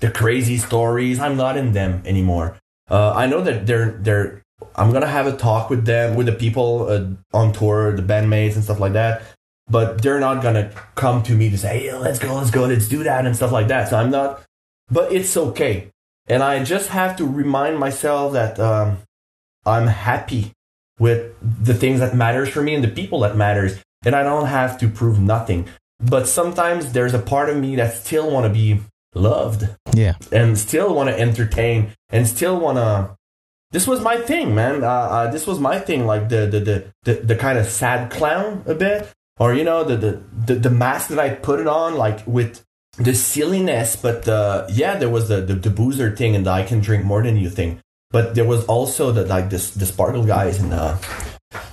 the crazy stories. I'm not in them anymore. Uh, I know that they're they're. I'm gonna have a talk with them, with the people uh, on tour, the bandmates and stuff like that. But they're not gonna come to me to say, "Hey, let's go, let's go, let's do that," and stuff like that. So I'm not. But it's okay, and I just have to remind myself that um, I'm happy with the things that matters for me and the people that matters, and I don't have to prove nothing. But sometimes there's a part of me that still want to be loved
yeah,
and still want to entertain and still want to this was my thing man. Uh, uh, this was my thing like the the, the the the kind of sad clown a bit or you know the the the, the mask that i put it on like with the silliness but yeah there was the, the the boozer thing and the i can drink more than you thing. But there was also the like this the sparkle guys and uh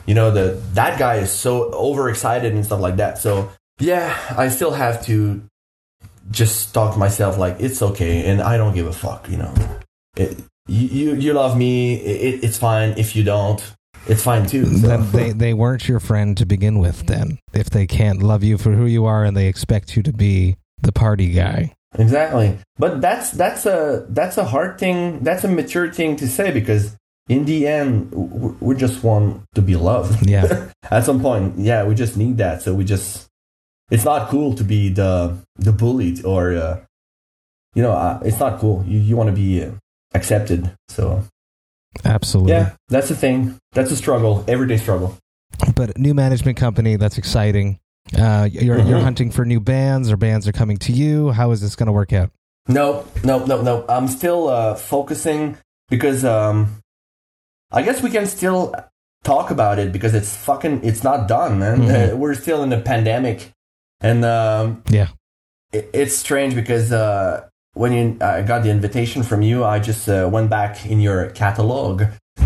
you know the that guy is so overexcited and stuff like that. So yeah i still have to just talk to myself like it's okay and i don't give a fuck you know. It, you, you you love me. It, it's fine if you don't. It's fine too so.
they they weren't your friend to begin with. Then, if they can't love you for who you are and they expect you to be the party guy,
exactly. But that's that's a that's a hard thing that's a mature thing to say because in the end we just want to be loved.
Yeah, *laughs*
at some point yeah we just need that. So we just it's not cool to be the the bullied or uh, you know uh, it's not cool. You, you want to be uh, accepted so
absolutely.
yeah that's the thing that's a struggle everyday struggle
But new management company, that's exciting. Uh, you're you're
Mhm.
hunting for new bands, or bands are coming to you. How is this going to work out?
no no no no i'm still uh, focusing because um i guess we can still talk about it because it's fucking it's not done man
Mhm.
Uh, *laughs* we're still in a pandemic and um
Yeah.
it, it's strange because uh, when you I got the invitation from you, I just uh, went back in your catalog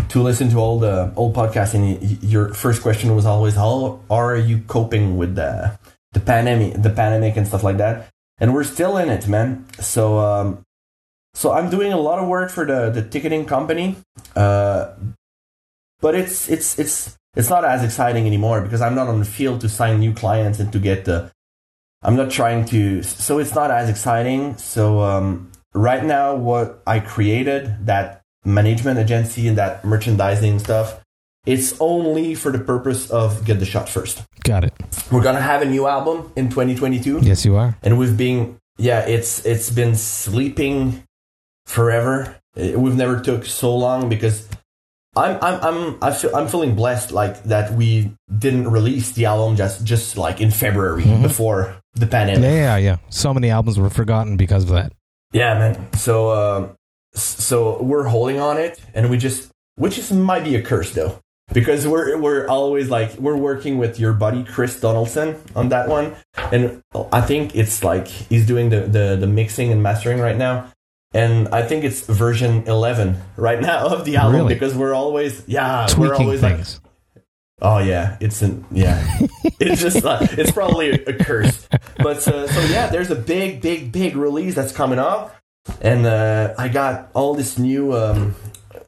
to listen to all the old podcasts, and your first question was always, "How are you coping with the the pandemic, the pandemic, and stuff like that?" And we're still in it, man. So, um, so I'm doing a lot of work for the the ticketing company, uh, but it's it's it's it's not as exciting anymore because I'm not on the field to sign new clients and to get the I'm not trying to, so it's not as exciting. So um, right now, what I created that management agency and that merchandising stuff, it's only for the purpose of get the shot first.
Got it.
We're gonna have a new album in 2022,
Yes, you are.
and we've been, yeah, it's it's been sleeping forever. We've never took so long because I'm I'm I'm I feel, I'm feeling blessed like that we didn't release the album just just like in February before the pandemic.
Yeah, yeah, yeah. So many albums were forgotten because of that.
Yeah, man. So, um, so we're holding on it, and we just, which is might be a curse though, because we're we're always like we're working with your buddy Chris Donaldson on that one, and I think it's like he's doing the the, the mixing and mastering right now, and I think it's version eleven right now of the album
Really?
because we're always yeah we're
Tweaking
always like. Oh yeah, it's an yeah. *laughs* it's just like, it's probably a, a curse. But uh, so yeah, there's a big, big, big release that's coming up, and uh, I got all this new um,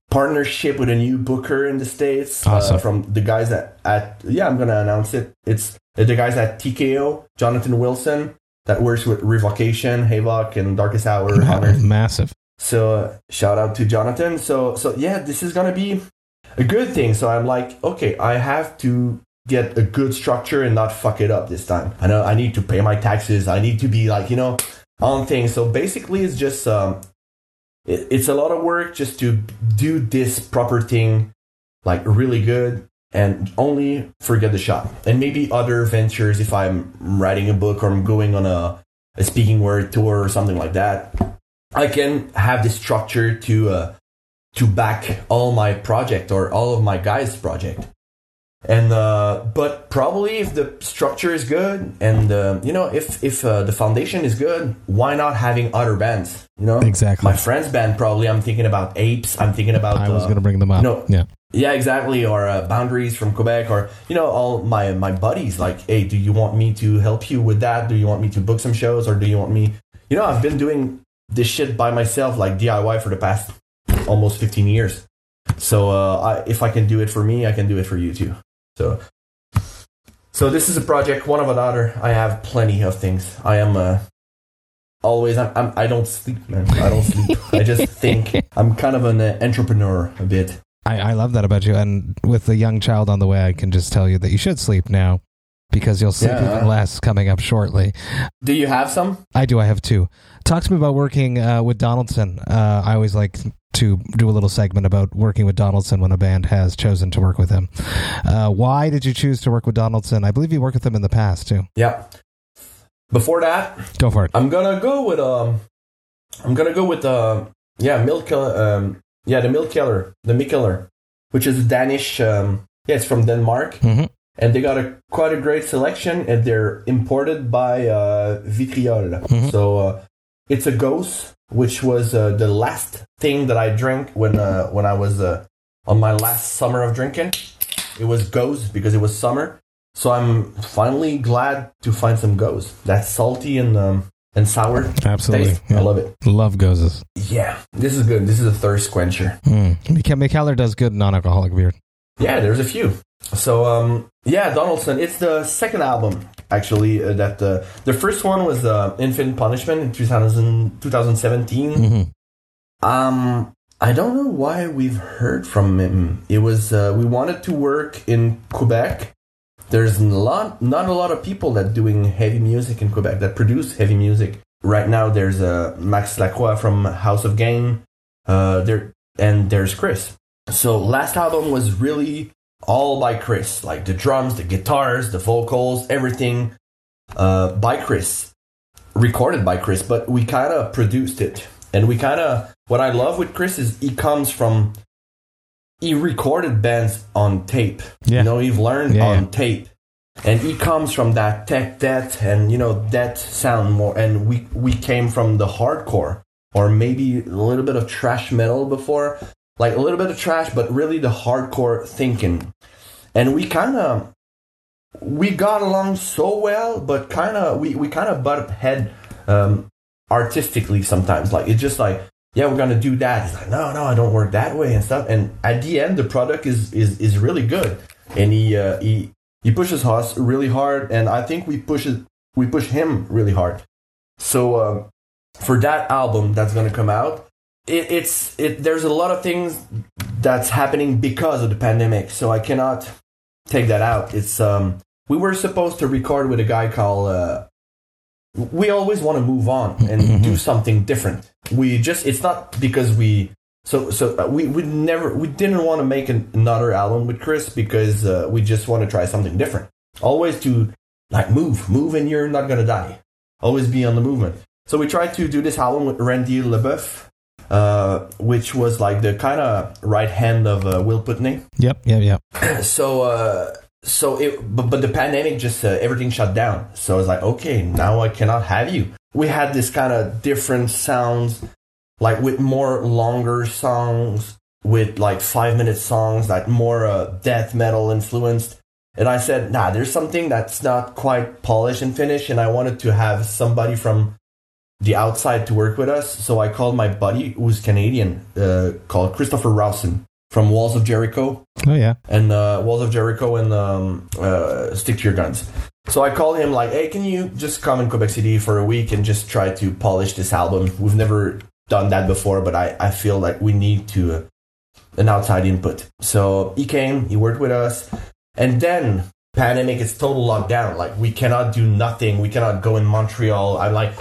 partnership with a new booker in the states
Awesome.
uh, from the guys at, at yeah. I'm gonna announce it. It's uh, the guys at TKO, Jonathan Wilson, that works with Revocation, Havok, and Darkest Hour.
Massive.
So uh, shout out to Jonathan. So so yeah, this is gonna be a good thing. So I'm like, okay, I have to get a good structure and not fuck it up this time. I know I need to pay my taxes. I need to be like you know on things. So basically, it's just um, it, it's a lot of work just to do this proper thing like really good and only forget the shot and maybe other ventures if i'm writing a book or i'm going on a, a speaking word tour or something like that I can have this structure to uh, to back all my project or all of my guys' project. And uh, but probably if the structure is good and uh, you know if if uh, the foundation is good, why not having other bands? You know,
Exactly.
My friend's band probably. I'm thinking about Apes. I'm thinking about.
I was
uh,
going to bring them up.
no.
Yeah.
yeah, exactly. Or uh, boundaries from Quebec, or you know, all my my buddies. Like, hey, do you want me to help you with that? Do you want me to book some shows, or do you want me? You know, I've been doing this shit by myself, like DIY, for the past almost fifteen years. So, uh, I, if I can do it for me, I can do it for you too. So, so this is a project, one of a another. I have plenty of things. I am uh, always. I'm, I'm. I don't sleep, man. I don't sleep. *laughs* I just think. I'm kind of an uh, entrepreneur a bit.
I, I love that about you. And with the young child on the way, I can just tell you that you should sleep now because you'll sleep
Yeah.
even less coming up shortly.
Do you have some?
I do. I have two. Talk to me about working uh, with Donaldson. Uh, I always like to do a little segment about working with Donaldson when a band has chosen to work with him. Uh, why did you choose to work with Donaldson? I believe you worked with him in the past too.
Yeah. Before that,
Go for it.
I'm gonna go with um, I'm gonna go with uh, yeah, Milk um, yeah, the Mikkeller, the Mikkeller, which is Danish, um, yeah, it's from Denmark,
hmm
and they got a quite a great selection, and they're imported by uh, Vitriol.
Mhm.
So uh, it's a ghost, which was uh, the last thing that I drank when uh, when I was uh, on my last summer of drinking. It was gose because it was summer. So I'm finally glad to find some gose. That's salty and um, and sour.
Absolutely. Yeah.
I love it.
Love goses.
Yeah, this is good. This is a thirst quencher.
Mm. Does good non-alcoholic beer.
Yeah, there's a few. So um, yeah, Donaldson. It's the second album actually uh, that uh, the first one was uh, Infinite Punishment in 2000, 2017.
hmm
Um, I don't know why we've heard from him. It was uh, we wanted to work in Quebec. There's a lot, not a lot of people that doing heavy music in Quebec that produce heavy music. Right now, there's uh, Max Lacroix from House of Game. Uh, there and there's Chris. So last album was really all by Chris, like the drums, the guitars, the vocals, everything uh, by Chris, recorded by Chris. But we kind of produced it, and we kind of what I love with Chris is he comes from he recorded bands on tape.
Yeah.
You know, he's learned
Yeah,
on
yeah.
tape. And he comes from that tech death and you know that sound more and we we came from the hardcore or maybe a little bit of thrash metal before. Like a little bit of thrash, but really the hardcore thinking. And we kinda we got along so well, but kinda we, we kinda butt head um artistically sometimes. Like it's just like yeah, we're gonna do that. He's like, no, no, I don't work that way and stuff. And at the end, the product is is is really good, and he uh, he he pushes us really hard, and I think we push it, we push him really hard. So uh, for that album that's gonna come out, it, it's it. There's a lot of things that's happening because of the pandemic, so I cannot take that out. It's um we were supposed to record with a guy called uh, we always want to move on and do something different. We just it's not because we so so uh, we we never we didn't want to make an, another album with Chris because uh, we just want to try something different. Always to like move, move, and you're not gonna die. Always be on the movement. So we tried to do this album with Randy LeBoeuf, uh, which was like the kind of right hand of uh, Will Putney.
Yep, yep, yep. *clears throat*
so uh so it but, but the pandemic just uh, everything shut down. So i was like okay now i cannot have you. We had this kind of different sounds like with more longer songs with like five minute songs like more uh, death metal influenced. And i said nah there's something that's not quite polished and finished and i wanted to have somebody from the outside to work with us so i called my buddy who's canadian uh, called christopher Rawson from walls of jericho
Oh yeah.
and uh, Walls of Jericho and um, uh, Stick to Your Guns. So I called him like, hey, can you just come in Quebec City for a week and just try to polish this album? We've never done that before, but I, I feel like we need to uh, an outside input. So he came, he worked with us, and then pandemic is total lockdown. Like we cannot do nothing. We cannot go in Montreal. I'm like,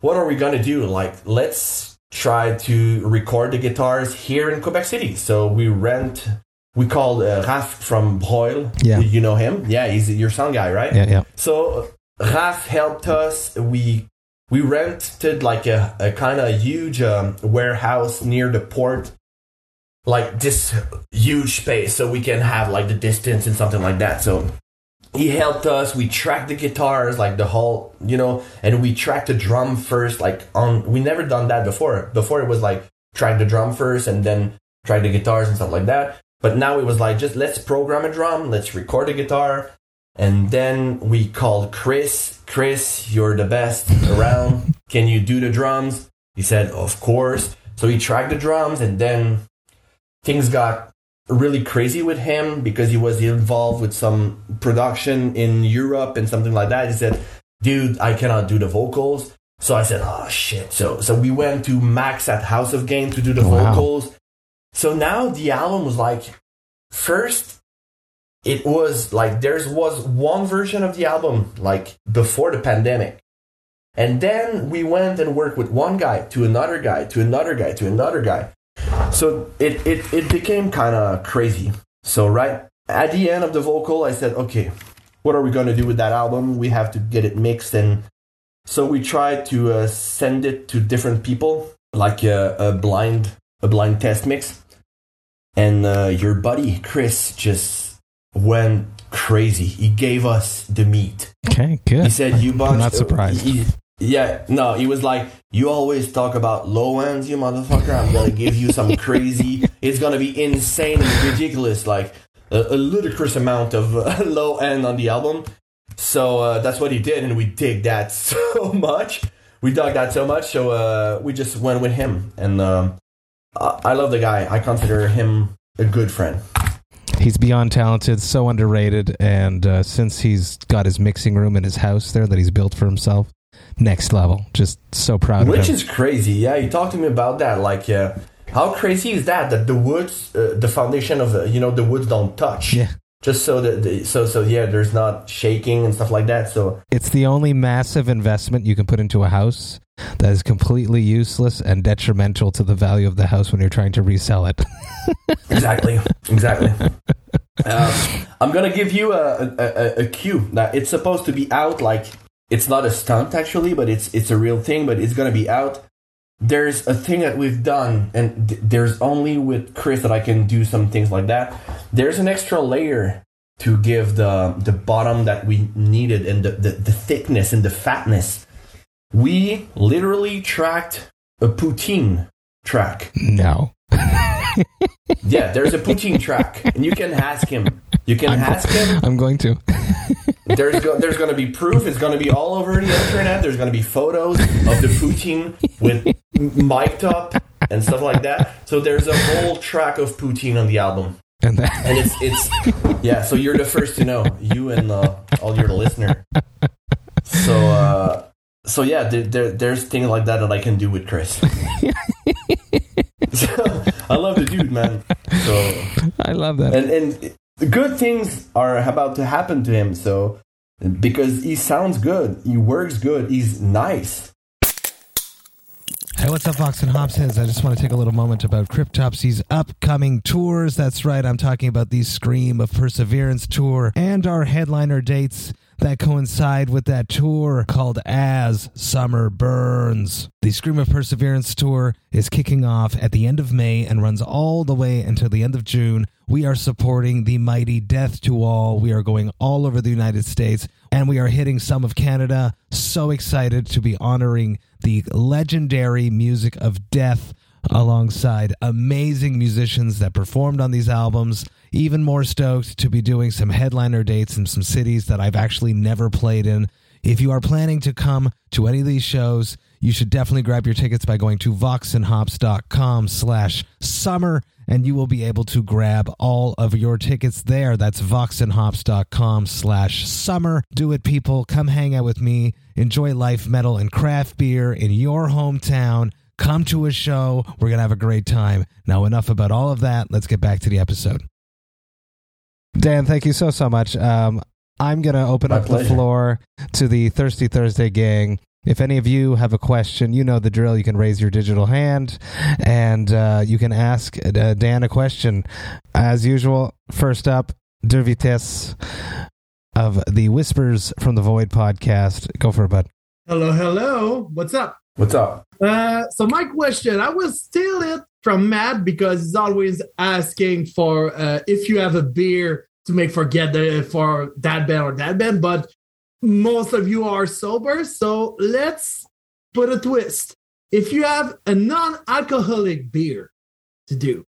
what are we gonna do? Like, let's try to record the guitars here in Quebec City. So we rent. We called uh, Raph from Broil.
Yeah.
you know him. Yeah, he's your sound guy, right?
Yeah, yeah.
So Raf helped us. We we rented like a, a kind of huge um, warehouse near the port, like this huge space, so we can have like the distance and something like that. So he helped us. We tracked the guitars, like the whole, you know, and we tracked the drum first. Like on, we never done that before. Before it was like track the drum first and then track the guitars and stuff like that. But now it was like just let's program a drum, let's record a guitar, and then we called Chris. Chris, you're the best around. *laughs* Can you do the drums? He said, of course. So he tracked the drums, and then things got really crazy with him because he was involved with some production in Europe and something like that. He said, dude, I cannot do the vocals. So I said, oh shit. So, so we went to Max at House of Game to do the oh,
Wow.
vocals. So now the album was like, first, it was like, there was one version of the album, like before the pandemic. And then we went and worked with one guy to another guy to another guy to another guy. So it, it, it became kind of crazy. So, right at the end of the vocal, I said, okay, what are we going to do with that album? We have to get it mixed. And so we tried to uh, send it to different people, like a, a blind a blind test mix. And uh, your buddy Chris just went crazy. He gave us the meat.
Okay, good.
He said, "You bunch."
I'm not surprised.
He- yeah, no, he was like, "You always talk about low ends, you motherfucker. I'm gonna give you some crazy. *laughs* It's gonna be insane and ridiculous, like a, a ludicrous amount of uh, *laughs* low end on the album." So uh, that's what he did, and we dig that *laughs* so much. We dug that so much, so uh, we just went with him, and um, I, I love the guy. I consider him a good friend.
He's beyond talented, so underrated, and uh, since he's got his mixing room in his house there that he's built for himself, next level. Just so proud
Which is crazy. Yeah, you talked to me about that. Like, uh, how crazy is that? That the woods, uh, the foundation of, uh, you know, the woods don't touch.
yeah,
Just so that, the, so, so yeah, there's not shaking and stuff like that. So,
it's the only massive investment you can put into a house that is completely useless and detrimental to the value of the house when you're trying to resell it. *laughs*
exactly, exactly. Um, I'm gonna give you a, a, a, a cue that it's supposed to be out. Like, it's not a stunt actually, but it's it's a real thing. But it's gonna be out. There's a thing that we've done, and th- there's only with Chris that I can do some things like that. There's an extra layer to give the the bottom that we needed and the, the, the thickness and the fatness. We literally tracked a poutine track.
no.
Yeah, there's a poutine track, and you can ask him. You can ask him.
I'm going to. *laughs*
There's go, there's going to be proof. It's going to be all over the internet. There's going to be photos of the poutine with mic'd up and stuff like that. So there's a whole track of poutine on the album,
And that,
and it's it's yeah. So you're the first to know, you and uh, all your listener. So uh, so yeah, there, there, there's things like that that I can do with Chris. So, *laughs* *laughs* I love the dude, man. So
I love that.
and and good things are about to happen to him. So because he sounds good, he works good, he's nice.
Hey, what's up, Fox and heads? I just want to take a little moment about Cryptopsy's upcoming tours. That's right, I'm talking about the Scream of Perseverance tour and our headliner dates that coincide with that tour called As Summer Burns. The Scream of Perseverance tour is kicking off at the end of May and runs all the way until the end of June. We are supporting the mighty Death to All. We are going all over the United States and we are hitting some of Canada. So excited to be honoring the legendary music of death alongside amazing musicians that performed on these albums. Even more stoked to be doing some headliner dates in some cities that I've actually never played in. If you are planning to come to any of these shows, you should definitely grab your tickets by going to voxandhops.com slash summer and you will be able to grab all of your tickets there. That's voxandhops.com slash summer. Do it, people. Come hang out with me. Enjoy life, metal, and craft beer in your hometown. Come to a show. We're going to have a great time. Now, enough about all of that. Let's get back to the episode. Dan, thank you so, so much. Um, I'm going to open
My
up the floor to the Thirsty Thursday gang. If any of you have a question, you know the drill. You can raise your digital hand and uh, you can ask uh, Dan a question. As usual, first up, De Vitesse of the Whispers from the Void podcast. Go for it, bud.
Hello, hello. What's up?
What's up?
Uh, so my question, I will steal it from Matt because he's always asking for uh, if you have a beer to make forget the, for that band or that band, but most of you are sober. So let's put a twist. If you have a non-alcoholic beer to do,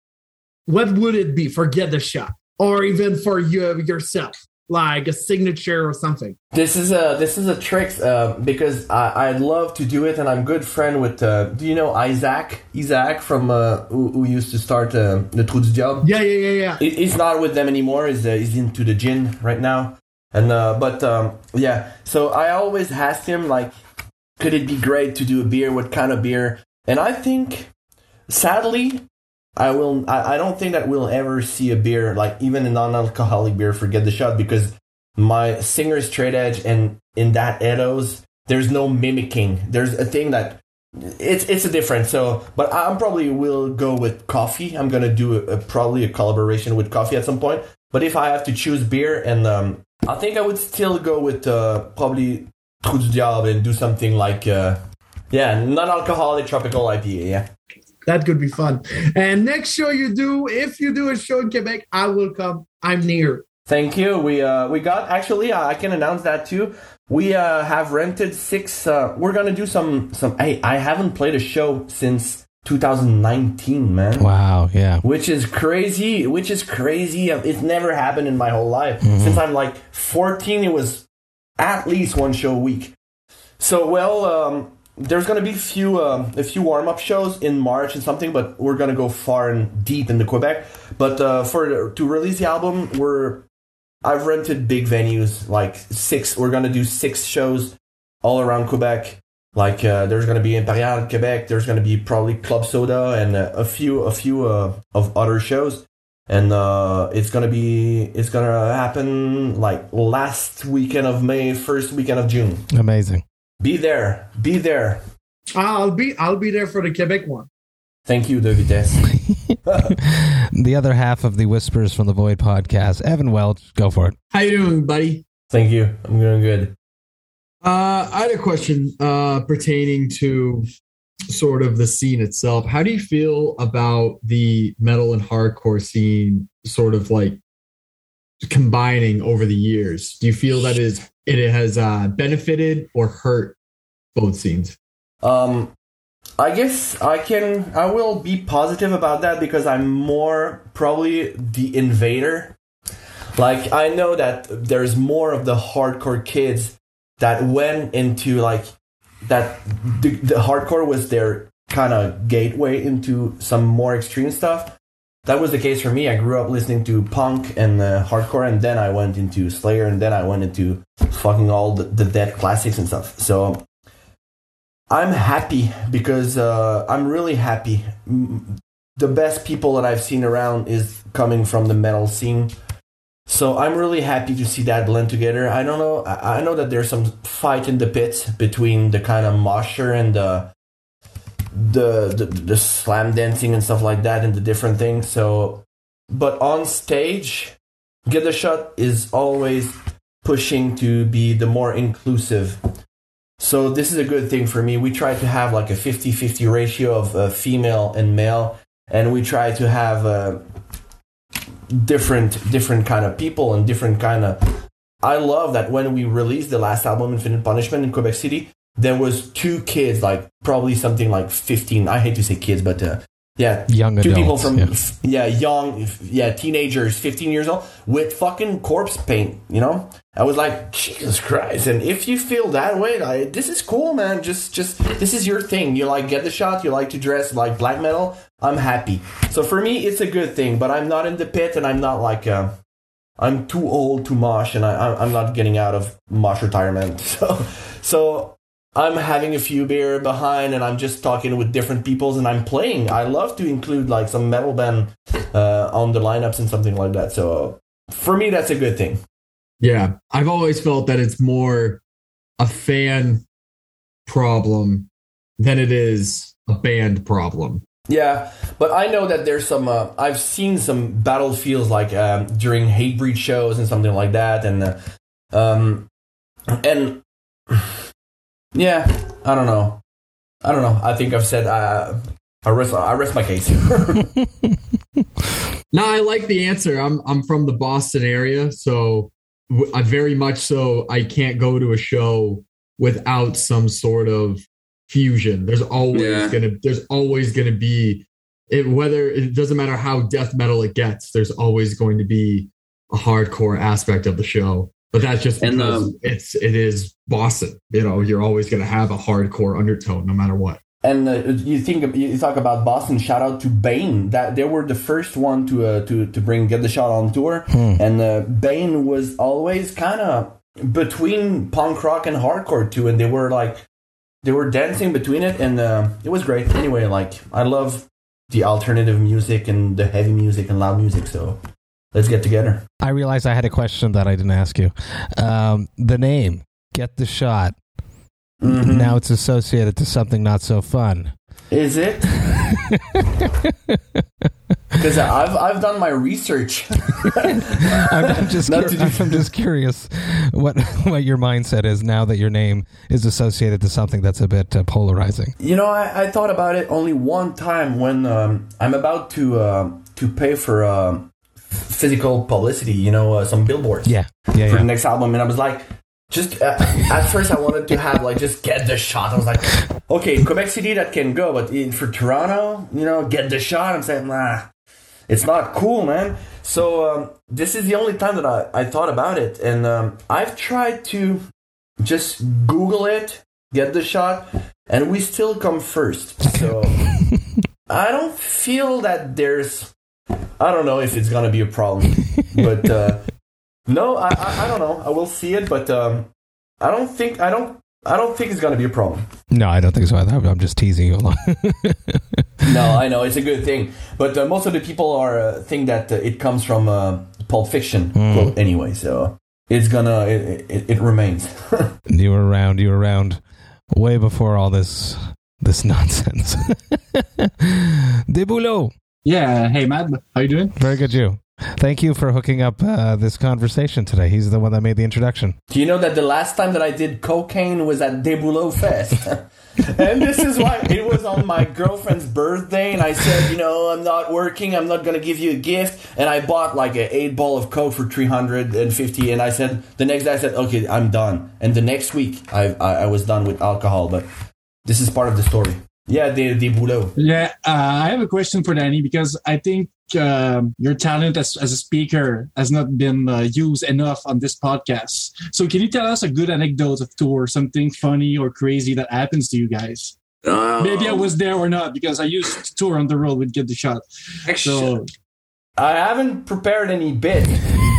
what would it be? Forget the shot, or even for you yourself, like a signature or something.
This is a this is a trick uh, because I I love to do it, and I'm good friend with. Uh, do you know Isaac? Isaac from uh, who, who used to start uh, the Trou du Diable.
Yeah, yeah, yeah, yeah.
He- He's not with them anymore. He's uh, he's into the gin right now, and uh, but um, yeah. So I always asked him like, could it be great to do a beer? What kind of beer? And I think, sadly, I will. I, I don't think that we'll ever see a beer like even a non-alcoholic beer forget the shot because my singer's straight edge and in that eros there's no mimicking. There's a thing that it's it's a difference. So, but I'm probably will go with coffee. I'm gonna do a, a, probably a collaboration with coffee at some point. But if I have to choose beer, and um, I think I would still go with uh, probably Trou du Diable and do something like uh, yeah, non-alcoholic tropical IPA. Yeah.
That could be fun. And next show you do, if you do a show in Quebec, I will come. I'm near.
Thank you. We uh we got actually uh, I can announce that too. We uh have rented six. Uh, we're gonna do some some. Hey, I haven't played a show since 2019, man.
Wow, yeah.
Which is crazy. Which is crazy. It's never happened in my whole life since I'm like 14. It was at least one show a week. So well, um, there's gonna be few um, a few warm up shows in March and something, but we're gonna go far and deep into Quebec. But uh, for to release the album, we're I've rented big venues like six. We're gonna do six shows all around Quebec. Like uh, there's gonna be Imperial Quebec. There's gonna be probably Club Soda and uh, a few a few uh, of other shows. And uh, it's gonna be it's gonna happen like last weekend of May, first weekend of June.
Amazing.
Be there, be there.
I'll be I'll be there for the Quebec one.
Thank you, De Vitesse. *laughs* *laughs*
The other half of the Whispers from the Void podcast, Evan Welch. Go for it.
How you doing, buddy?
Thank you. I'm doing good.
Uh, I had a question uh, pertaining to sort of the scene itself. How do you feel about the metal and hardcore scene, sort of like combining over the years? Do you feel that is it has uh, benefited or hurt both scenes?
Um, I guess I can. I will be positive about that because I'm more probably the invader. Like I know that there's more of the hardcore kids that went into like that. The, the hardcore was their kind of gateway into some more extreme stuff. That was the case for me. I grew up listening to punk and uh, hardcore, and then I went into Slayer, and then I went into fucking all the, the dead classics and stuff. So I'm happy because uh, I'm really happy. The best people that I've seen around is coming from the metal scene. So I'm really happy to see that blend together. I don't know. I, I know that there's some fight in the pit between the kind of mosher and the, the the the slam dancing and stuff like that and the different things. So, but on stage, get the shot is always pushing to be the more inclusive. So this is a good thing for me. We try to have like a 50-50 ratio of uh, female and male, and we try to have uh, different different kind of people and different kind of. I love that when we released the last album, Infinite Punishment in Quebec City, there was two kids, like probably something like 15. I hate to say kids, but uh, yeah,
Young
two people from
yeah.
yeah. young yeah teenagers 15 years old with fucking corpse paint you know? I was like jesus christ. And if you feel that way like this is cool man. Just just this is your thing. You like get the shot. You like to dress like black metal. I'm happy. So for me it's a good thing but i'm not in the pit and i'm not like uh, i'm too old to mosh and I, I'm- i'm not getting out of mosh retirement. *laughs* So so I'm having a few beer behind and I'm just talking with different peoples and I'm playing. I love to include like some metal band uh, on the lineups and something like that. So for me, that's a good thing.
Yeah, I've always felt that it's more a fan problem than it is a band problem.
Yeah, but I know that there's some. Uh, I've seen some battlefields like um, during Hatebreed shows and something like that, and uh, um, and yeah, I don't know. I don't know. I think I've said uh, I rest. I rest my case. *laughs*
No, I like the answer. I'm I'm from the Boston area, so I very much so I can't go to a show without some sort of fusion. There's always
Yeah.
gonna there's always gonna be it whether it doesn't matter how death metal it gets. There's always going to be a hardcore aspect of the show. But that's just
And,
because
um,
it's it is Boston. You know, you're always gonna have a hardcore undertone no matter what.
And uh, you think you talk about Boston. Shout out to Bane. That they were the first one to uh, to to bring get the shot on tour. And uh, Bane was always kind of between punk rock and hardcore too. And they were like they were dancing between it, and uh, it was great. Anyway, like I love the alternative music and the heavy music and loud music. So let's get together.
I realized I had a question that I didn't ask you. Um, the name, Get the Shot.
Mhm.
Now it's associated to something not so fun.
Is it? *laughs* Because I've I've done my research. *laughs*
I'm, I'm just cur- I'm just curious what *laughs* what your mindset is now that your name is associated to something that's a bit uh, polarizing.
You know, I, I thought about it only one time when um, I'm about to uh, to pay for uh, physical publicity. You know, uh, some billboards
Yeah, yeah,
for the next album, and I was like, just uh, at first I wanted to have like just get the shot. I was like, okay, in Quebec City that can go, but in, for Toronto, you know, get the shot. I'm saying, nah, it's not cool, man. So um, this is the only time that I, I thought about it, and um, I've tried to just Google it, get the shot, and we still come first. So *laughs* I don't feel that there's. I don't know if it's gonna be a problem, but uh, no, I, I I don't know. I will see it, but um, I don't think I don't I don't think it's gonna be a problem.
No, I don't think so. either. I'm just teasing you along. *laughs*
No, I know it's a good thing, but uh, most of the people are uh, think that uh, it comes from uh, Pulp Fiction quote anyway. So it's gonna it, it, it remains. *laughs*
you were around. You were around way before all this this nonsense. *laughs* Debulo,
Yeah. Hey, Mad. How you doing?
very good. You. Thank you for hooking up uh, this conversation today. He's the one that made the introduction.
Do you know that the last time that I did cocaine was at Debulo Fest? *laughs* and this is why it was on my girlfriend's birthday, and I said, you know, I'm not working, I'm not gonna give you a gift, and I bought like an eight ball of coke for three hundred and fifty, and I said the next day I said, okay, I'm done, and the next week I I, I was done with alcohol, but this is part of the story. Yeah, the Debulo.
Yeah. Uh, I have a question for Danny because I think um, your talent as, as a speaker has not been uh, used enough on this podcast. So, can you tell us a good anecdote of tour, something funny or crazy that happens to you guys?
Uh,
Maybe I was there or not because I used to tour on the road with Get the Shot. So,
I haven't prepared any bit,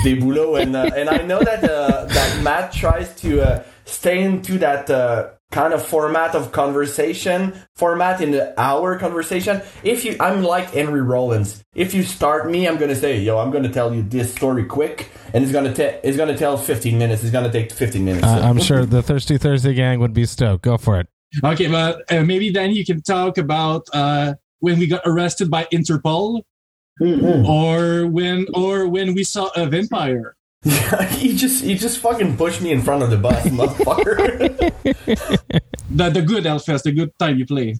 Debulo, and uh, and I know that uh, that Matt tries to uh, stay into that uh, kind of format of conversation, format in the hour conversation. If you, I'm like Henry Rollins. If you start me, I'm gonna say, yo, I'm gonna tell you this story quick, and it's gonna take, it's gonna tell 15 minutes. It's gonna take 15 minutes.
Uh, I'm sure the Thirsty Thursday gang would be stoked. Go for it.
Okay, but uh, maybe then you can talk about uh, when we got arrested by Interpol,
Mm-hmm.
or when or when we saw a vampire. *laughs*
he just, he just fucking pushed me in front of the bus, *laughs* motherfucker. *laughs*
The the good Elfest, the good time you play.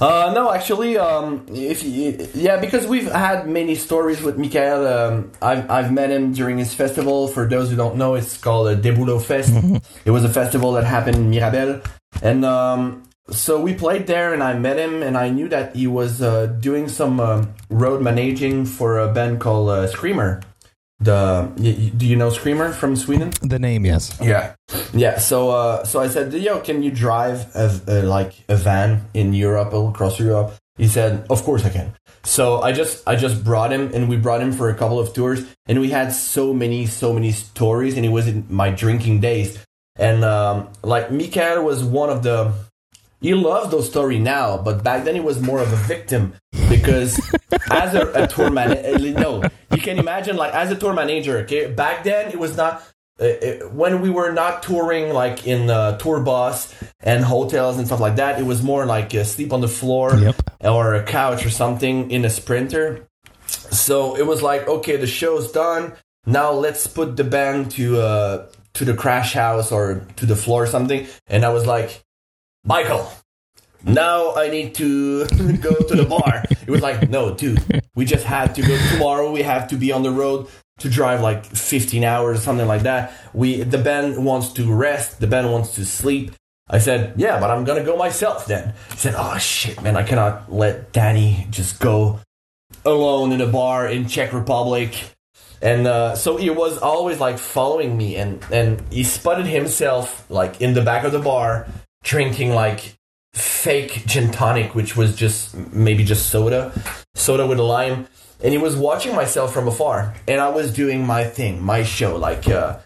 Uh, no, actually, um, if you, yeah, because we've had many stories with Mikael. Um, I've I've met him during his festival. For those who don't know, it's called a Debulo Fest. it was a festival that happened in Mirabel, and um, so we played there, and I met him, and I knew that he was uh, doing some um road managing for a band called uh, Screamer. The do you know Screamer from Sweden?
The name, yes.
Yeah, yeah. So, uh, so I said, "Yo, can you drive a, a like a van in Europe, across Europe?" He said, "Of course I can." So I just, I just brought him, and we brought him for a couple of tours, and we had so many, so many stories, and it was in my drinking days, and um, like Mikael was one of the. He loves those stories now, but back then he was more of a victim because *laughs* as a, a tour manager, no, you can imagine like as a tour manager. Okay, back then it was not uh, it, when we were not touring like in uh, tour bus and hotels and stuff like that. It was more like uh, sleep on the floor
Yep.
or a couch or something in a sprinter. So it was like, okay, the show's done. Now let's put the band to uh to the crash house or to the floor or something. And I was like, Michael, now I need to *laughs* go to the bar. It was like, no, dude, we just had to go tomorrow. We have to be on the road to drive like 15 hours or something like that. We, the band wants to rest. The band wants to sleep. I said, yeah, but I'm going to go myself then. He said, oh shit, man, I cannot let Danny just go alone in a bar in Czech Republic. And uh, so he was always like following me, and and he spotted himself like in the back of the bar drinking like fake gin tonic, which was just maybe just soda, soda with a lime. And he was watching myself from afar, and I was doing my thing, my show, like. Uh,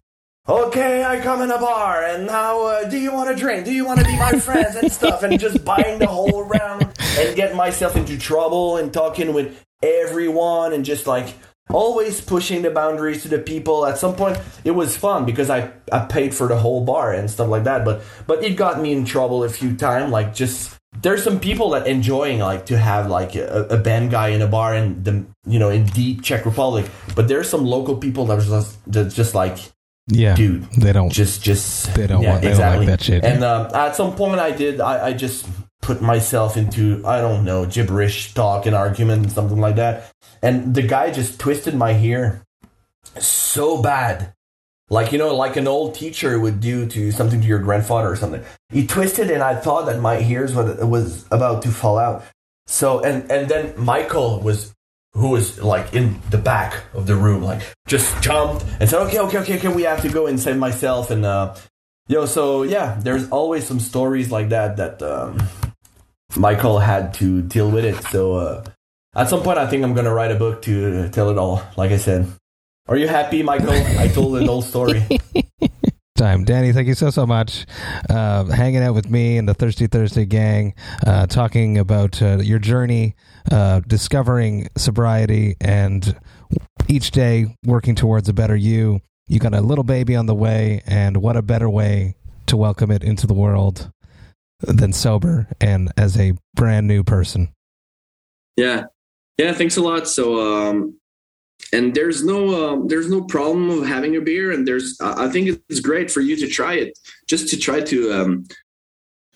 Okay, I come in a bar, and now uh, do you want to drink? Do you want to be my friends and stuff? And just buying the whole round and get myself into trouble and talking with everyone and just like always pushing the boundaries to the people. At some point, it was fun because I, I paid for the whole bar and stuff like that. But but it got me in trouble a few times. Like just there's some people that enjoying like to have like a, a band guy in a bar in the you know in deep Czech Republic. But there's some local people that was just, that just like
Yeah.
dude
They don't.
just just
They don't want- they don't like that shit.
and um, at some point i did I, I just put myself into i don't know gibberish talk and argument something like that. And the guy just twisted my hair so bad. Like you know like an old teacher would do to something to your grandfather or something. He twisted and i thought that my hairs was, about to fall out. So and and then michael was who was like in the back of the room, like just jumped and said, "Okay, okay, okay, okay, we have to go and save myself." And uh, yo, so yeah, there's always some stories like that that um, Michael had to deal with it. So uh, at some point, I think I'm gonna write a book to tell it all. Like I said, are you happy, Michael? I told the whole story. *laughs*
time. Danny, thank you so, so much. Uh, hanging out with me and the Thirsty Thursday gang, uh, talking about uh, your journey, uh, discovering sobriety, and each day working towards a better you. You got a little baby on the way, and what a better way to welcome it into the world than sober and as a brand new person.
Yeah, yeah. Thanks a lot. So, um, and there's no um, there's no problem of having a beer, and there's I I think it's great for you to try it, just to try to um,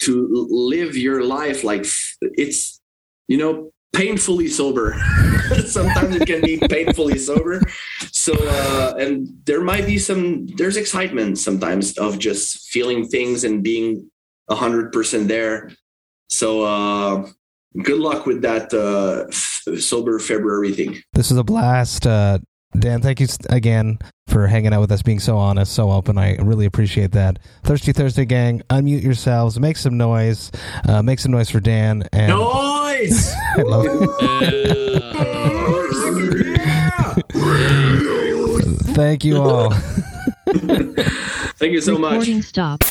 to live your life like it's you know painfully sober. *laughs* Sometimes it can be *laughs* painfully sober. So, uh, and there might be some there's excitement sometimes of just feeling things and being a hundred percent there. So. Uh, good luck with that uh, f- sober February thing.
This is a blast. Uh, Dan, thank you again for hanging out with us, being so honest, so open. I really appreciate that. Thirsty Thursday gang, unmute yourselves, make some noise, uh, make some noise for Dan. And
Noise! *laughs*
I love- *laughs* thank you all. *laughs*
Thank you so much.
Recording stop.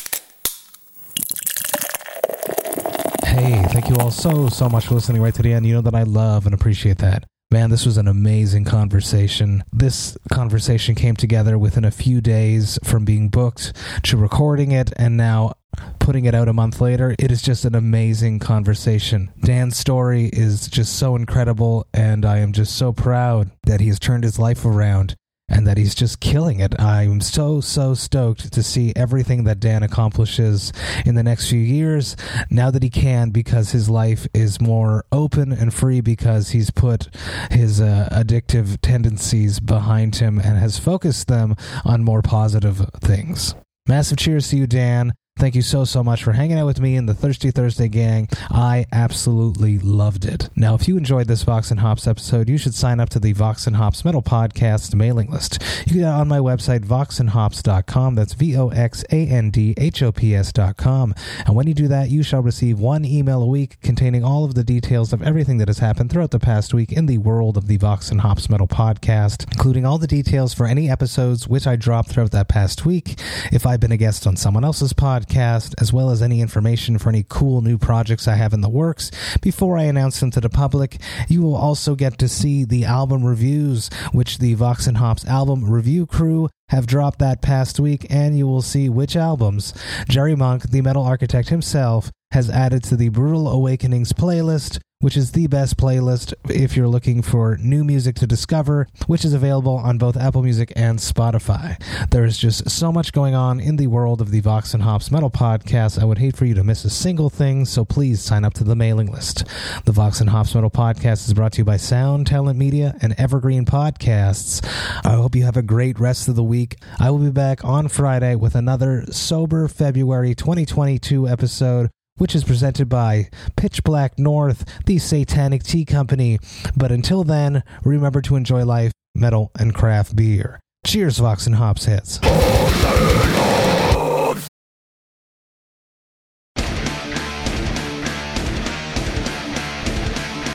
Hey, thank you all so, so much for listening right to the end. You know that I love and appreciate that. Man, this was an amazing conversation. This conversation came together within a few days from being booked to recording it and now putting it out a month later. It is just an amazing conversation. Dan's story is just so incredible, and I am just so proud that he has turned his life around and that he's just killing it. I'm so, so stoked to see everything that Dan accomplishes in the next few years now that he can because his life is more open and free because he's put his uh, addictive tendencies behind him and has focused them on more positive things. Massive cheers to you, Dan. Thank you so, so much for hanging out with me in the Thirsty Thursday gang. I absolutely loved it. Now, if you enjoyed this Vox and Hops episode, you should sign up to the Vox and Hops Metal Podcast mailing list. You can get on my website, voxandhops.com. That's V O X A N D H O P S.com. And when you do that, you shall receive one email a week containing all of the details of everything that has happened throughout the past week in the world of the Vox and Hops Metal Podcast, including all the details for any episodes which I dropped throughout that past week. If I've been a guest on someone else's podcast, podcast, as well as any information for any cool new projects I have in the works before I announce them to the public. You will also get to see the album reviews, which the Vox and Hops album review crew have dropped that past week, and you will see which albums Jerry Monk, the metal architect himself, has added to the Brutal Awakenings playlist, which is the best playlist if you're looking for new music to discover, which is available on both Apple Music and Spotify. There is just so much going on in the world of the Vox and Hops Metal Podcast. I would hate for you to miss a single thing, so please sign up to the mailing list. The Vox and Hops Metal Podcast is brought to you by Sound Talent Media and Evergreen Podcasts. I hope you have a great rest of the week. I will be back on Friday with another sober February 2022 episode which is presented by Pitch Black North, the Satanic Tea Company. But until then, remember to enjoy life, metal, and craft beer. Cheers, Vox and Hops heads.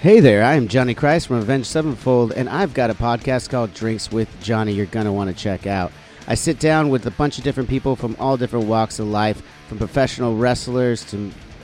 Hey there, I am Johnny Christ from Avenged Sevenfold, and I've got a podcast called Drinks with Johnny you're going to want to check out. I sit down with a bunch of different people from all different walks of life, from professional wrestlers to